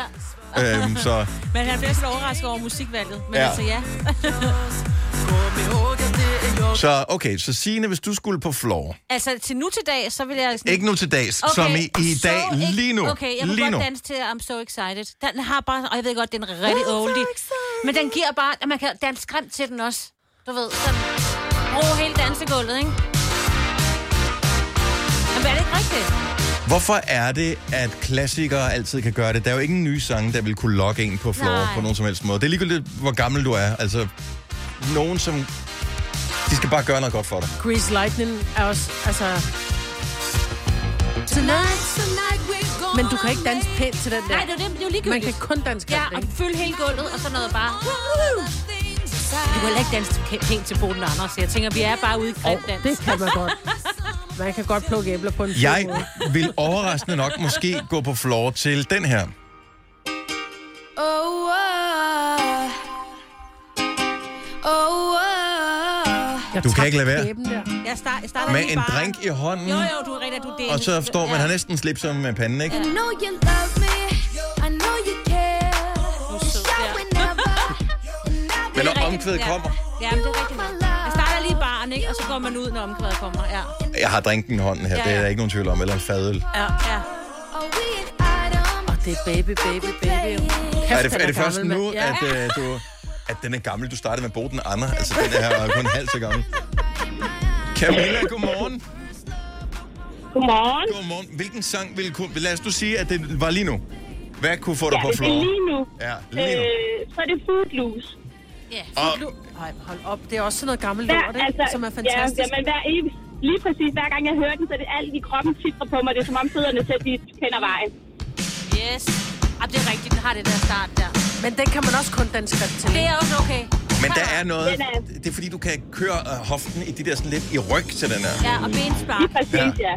Ja. Øhm, så Men han bliver sådan overrasket over musikvalget. Men ja. altså ja. Så okay, så Signe, hvis du skulle på floor. altså til nu til dag, så vil jeg... Sådan... Ikke nu til dags, okay, som i, i so dag, ex- lige nu. Okay, jeg vil lige godt nu. danse til I'm So Excited. Den har bare... Og jeg ved godt, den er rigtig oldie. Men den giver bare... at Man kan danse grimt til den også. Du ved, sådan... Ro hele dansegulvet, ikke? Men er det ikke rigtigt? Hvorfor er det, at klassikere altid kan gøre det? Der er jo ingen nye sange, der vil kunne lokke en på floor Nej. på nogen som helst måde. Det er ligegyldigt, hvor gammel du er. Altså, nogen som... De skal bare gøre noget godt for dig. Grease Lightning er også, altså... Men du kan ikke danse pænt til den der. Nej, det er jo det, det er jo ligegyldigt. Man kan kun danse Ja, og fylde hele gulvet, og så noget bare... Du kan heller ikke danse pæ- pænt til Boden Anders. Jeg tænker, vi er bare ude i grim dans. Det kan man godt. Man kan godt plukke æbler på en Jeg vil overraskende nok måske gå på floor til den her. Oh, oh, oh, oh. Du kan ikke lade være. Jeg, start, jeg starter Med en bare... drink i hånden. Jo, jo, du er rigtig, du er det. Og så står man har næsten slipset med panden, ikke? I know you love me. I know you care. It never. Men når omkvædet kommer, Ja, men det er rigtigt. Jeg starter lige i baren, ikke? Og så går man ud, når omkvædet kommer. Ja. jeg har drinken i hånden her, Ja, det er ja. der ikke nogen tvivl om, eller en fadøl. Ja, ja. Og det er baby, baby, baby. Kæft, Er det, er det først nu. Ja. at, øh, du, at den er gammel? Du startede med Boden Anna. Altså, den er her kun halvt så gammel. Camilla, godmorgen. Godmorgen. Godmorgen. Hvilken sang ville kunne... Lad os nu sige, at det var lige nu. Hvad kunne få dig Ja, på er floor? lige nu. Ja, lige nu. Øh, så er det Footloose. Ja, Og, Ej, hold op. Det er også sådan noget gammelt lort, ikke? altså, Som er fantastisk. Ja, jamen, hver evig, lige præcis. Hver gang jeg hører den, så er det alt i kroppen titrer på mig. Det er som om fødderne selv de kender vejen. Yes. Ah, det er rigtigt, den har det der start der. Men den kan man også kun danse grimt til. Det er også okay. men der er noget... Er- Det er fordi, du kan køre øh, hoften i de der sådan lidt i ryg til den her. Ja, og benspark. Lige præcis, Ja. ja.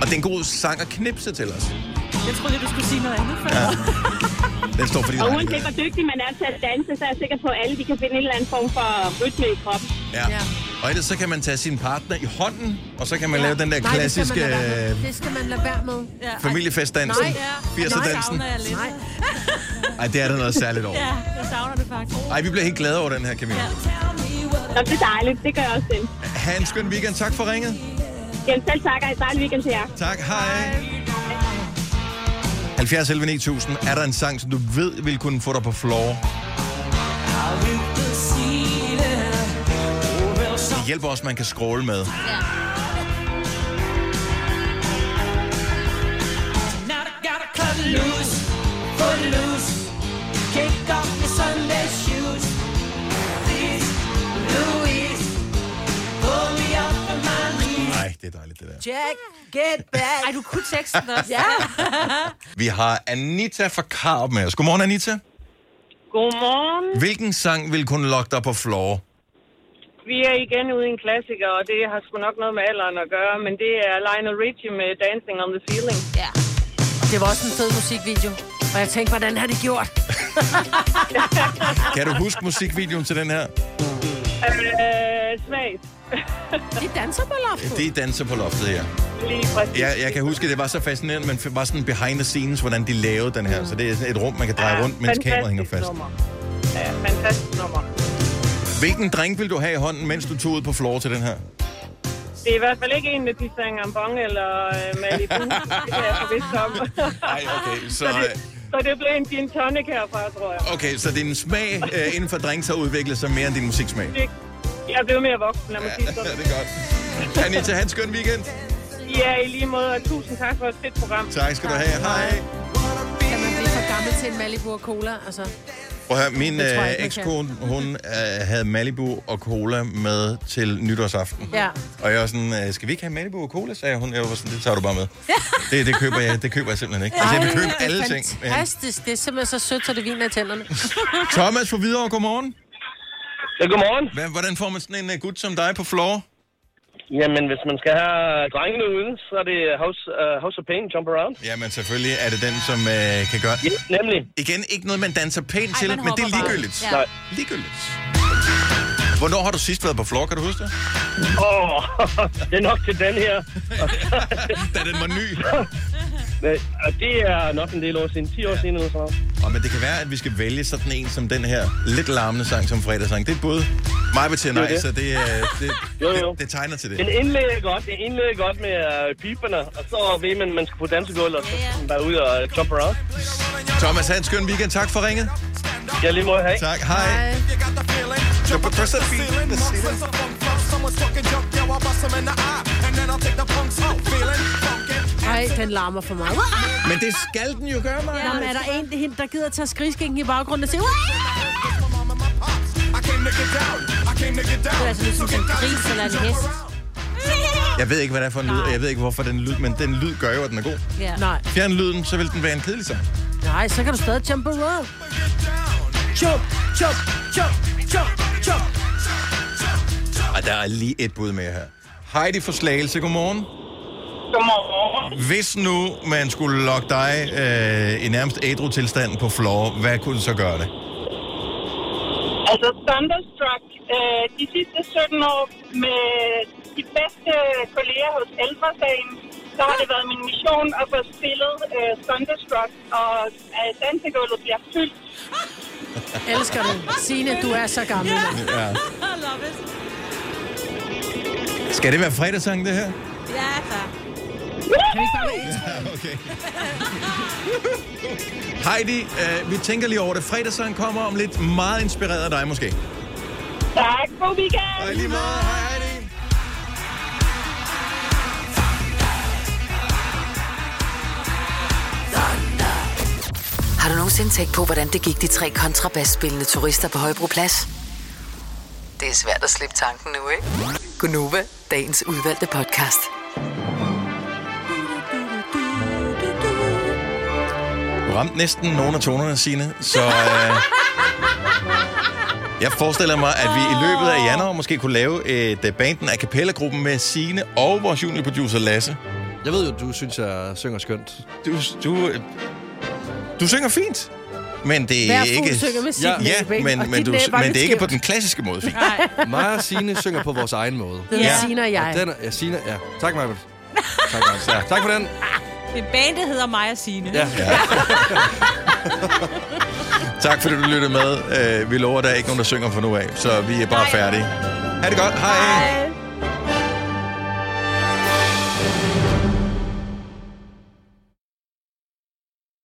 Og det er en god sang at knipse til os. Jeg troede, du skulle sige noget andet før. Ja. Den står for din Og uanset hvor dygtig man er til at danse, så er jeg sikker på, at alle de kan finde en eller anden form for rytme i kroppen. Ja. Ja. Og ellers så kan man tage sin partner i hånden, og så kan man ja. lave den der Nej, det skal man klassiske øh, Det skal man lade være med. Ja. familiefestdansen. Nej. 80'er-dansen. Nej. Ej, det er der noget særligt over. Ja, jeg savner det faktisk. Ej, vi bliver helt glade over den her, Camilla. Nå, det er dejligt. Det gør jeg også selv. Ha' en skøn weekend. Tak for ringet. Jamen, selv tak, og en dejlig weekend til jer. Tak, hej. 70 11 9000. Er der en sang, som du ved vil kunne få dig på floor? Det hjælper også, at man kan scrolle med. Nej, det er dejligt, det der. Jack, get back. Ej, du kunne teksten også. ja. Vi har Anita fra Karup med os. Godmorgen, Anita. Godmorgen. Hvilken sang vil kunne lokke dig på floor? Vi er igen ude i en klassiker, og det har sgu nok noget med alderen at gøre, men det er Lionel Richie med Dancing on the Ceiling. Ja. Det var også en fed musikvideo. Og jeg tænkte, hvordan har de gjort? Kan du huske musikvideoen til den her? Øh, svagt. De danser på loftet. Det er Danser på loftet her. Lige præcis. Jeg, jeg kan huske, at det var så fascinerende, men var sådan behind the scenes, hvordan de lavede den her. Så det er sådan et rum, man kan dreje rundt, mens kameraet hænger fast. Nummer. Ja, fantastisk nummer. Hvilken drink vil du have i hånden, mens du tog ud på floor til den her? Det er i hvert fald ikke en af de sanger Bong eller øh, Malibu. det kan jeg forvist om. Nej, okay. Så, så, det, så det blev en gin tonic herfra, tror jeg. okay, så din smag øh, inden for drinks har udviklet sig mere end din musiksmag? Det, jeg er blevet mere voksen, lad mig sige Ja, sådan. det er godt. Anita, have en skøn weekend. Ja, i lige måde, og tusind tak for et fedt program. Tak skal du have. Hej. Kan man blive for gammel til en Malibu og cola? Altså, Prøv at høre, min øh, ekskone, hun øh, havde Malibu og cola med til nytårsaften. ja. Og jeg var sådan, øh, skal vi ikke have Malibu og cola, sagde hun. Jeg var sådan, det tager du bare med. Det, det, køber, jeg, det køber jeg simpelthen ikke. Altså, jeg vil købe det alle ting. Men fantastisk. Det er simpelthen så sødt, så det viner i tænderne. Thomas fra Hvidovre, godmorgen. Ja, godmorgen. Hvad, hvordan får man sådan en uh, gut som dig på floor? Jamen, hvis man skal have drengene ude, så er det House, uh, House of Pain, Jump Around. Jamen, selvfølgelig er det den, som uh, kan gøre... Ja, nemlig. Igen, ikke noget, man danser pænt til, men det er bare. ligegyldigt. Ja. Nej. Ligegyldigt. Hvornår har du sidst været på floor, kan du huske det? Åh, oh, det er nok til den her. da den var ny. Men, og det er nok en del år siden. 10 år siden eller sådan noget. Og men det kan være, at vi skal vælge sådan en som den her lidt larmende sang som fredagssang. Det er både mig vil til nej, det. så det, er- det, Jo, jo. det, det tegner til det. Den indleder godt, det indleder godt med uh, piberne, og så ved man, man skal på dansegulvet, og så skal man bare ud og jump around. Thomas, have en skøn weekend. Tak for ringet. Ja, lige måde, hej. Tak, hej. Så på første bil. Ej, den larmer for mig. Men det skal den jo gøre, mig. Nå, men er der en, er der gider tage skridskinken i baggrunden og sige... Det er altså ligesom en gris eller en hest. Jeg ved ikke, hvad det er for en lyd, og jeg ved ikke, hvorfor den lyd, men den lyd gør jo, at den er god. Ja. Nej. Fjern lyden, så vil den være en kedelig sang. Nej, så kan du stadig jump around. Jump, jump, jump, jump, jump. Og der er lige et bud med her. Heidi for Slagelse, godmorgen. Godmorgen. Hvis nu man skulle lokke dig øh, i nærmest ædru tilstand på floor, hvad kunne du så gøre det? Altså, Thunderstruck, øh, de sidste 17 år med de bedste kolleger hos Ældresagen, så har det været min mission at få spillet øh, Thunderstruck, og øh, dansegulvet bliver fyldt. Elsker det. Signe, du er så gammel. Ja. Skal det være fredagssang, det her? Ja, tak. Kan vi Ja, okay. Heidi, øh, vi tænker lige over det. Fredagssang kommer om lidt meget inspireret af dig måske. Tak, god weekend! Hej lige meget. Hej Heidi. Har du nogensinde tænkt på, hvordan det gik de tre kontrabasspillende turister på Højbroplads? Det er svært at slippe tanken nu, ikke? Gunova, dagens udvalgte podcast. Du ramte næsten nogle af tonerne, Signe, så øh, jeg forestiller mig, at vi i løbet af januar måske kunne lave et uh, banden a cappella-gruppen med Signe og vores juniorproducer Lasse. Jeg ved jo, du synes, jeg synger skønt. Du, du, du synger fint. Men det er ikke... synger med ja, ikke? men, men, dit du, men det er ikke på den klassiske måde. Nej. Mig og Signe synger på vores egen måde. Det er Signe og jeg. Og den er, ja, Signe, ja. Tak, Michael. Tak, Michael. Ja. Tak for den. Det bandet hedder mig og Signe. Ja. Tak fordi du lyttede med. Øh, Vi lover, at der er ikke nogen, der synger fra nu af, så vi er bare færdige. Ha' det godt. Hej. Hej.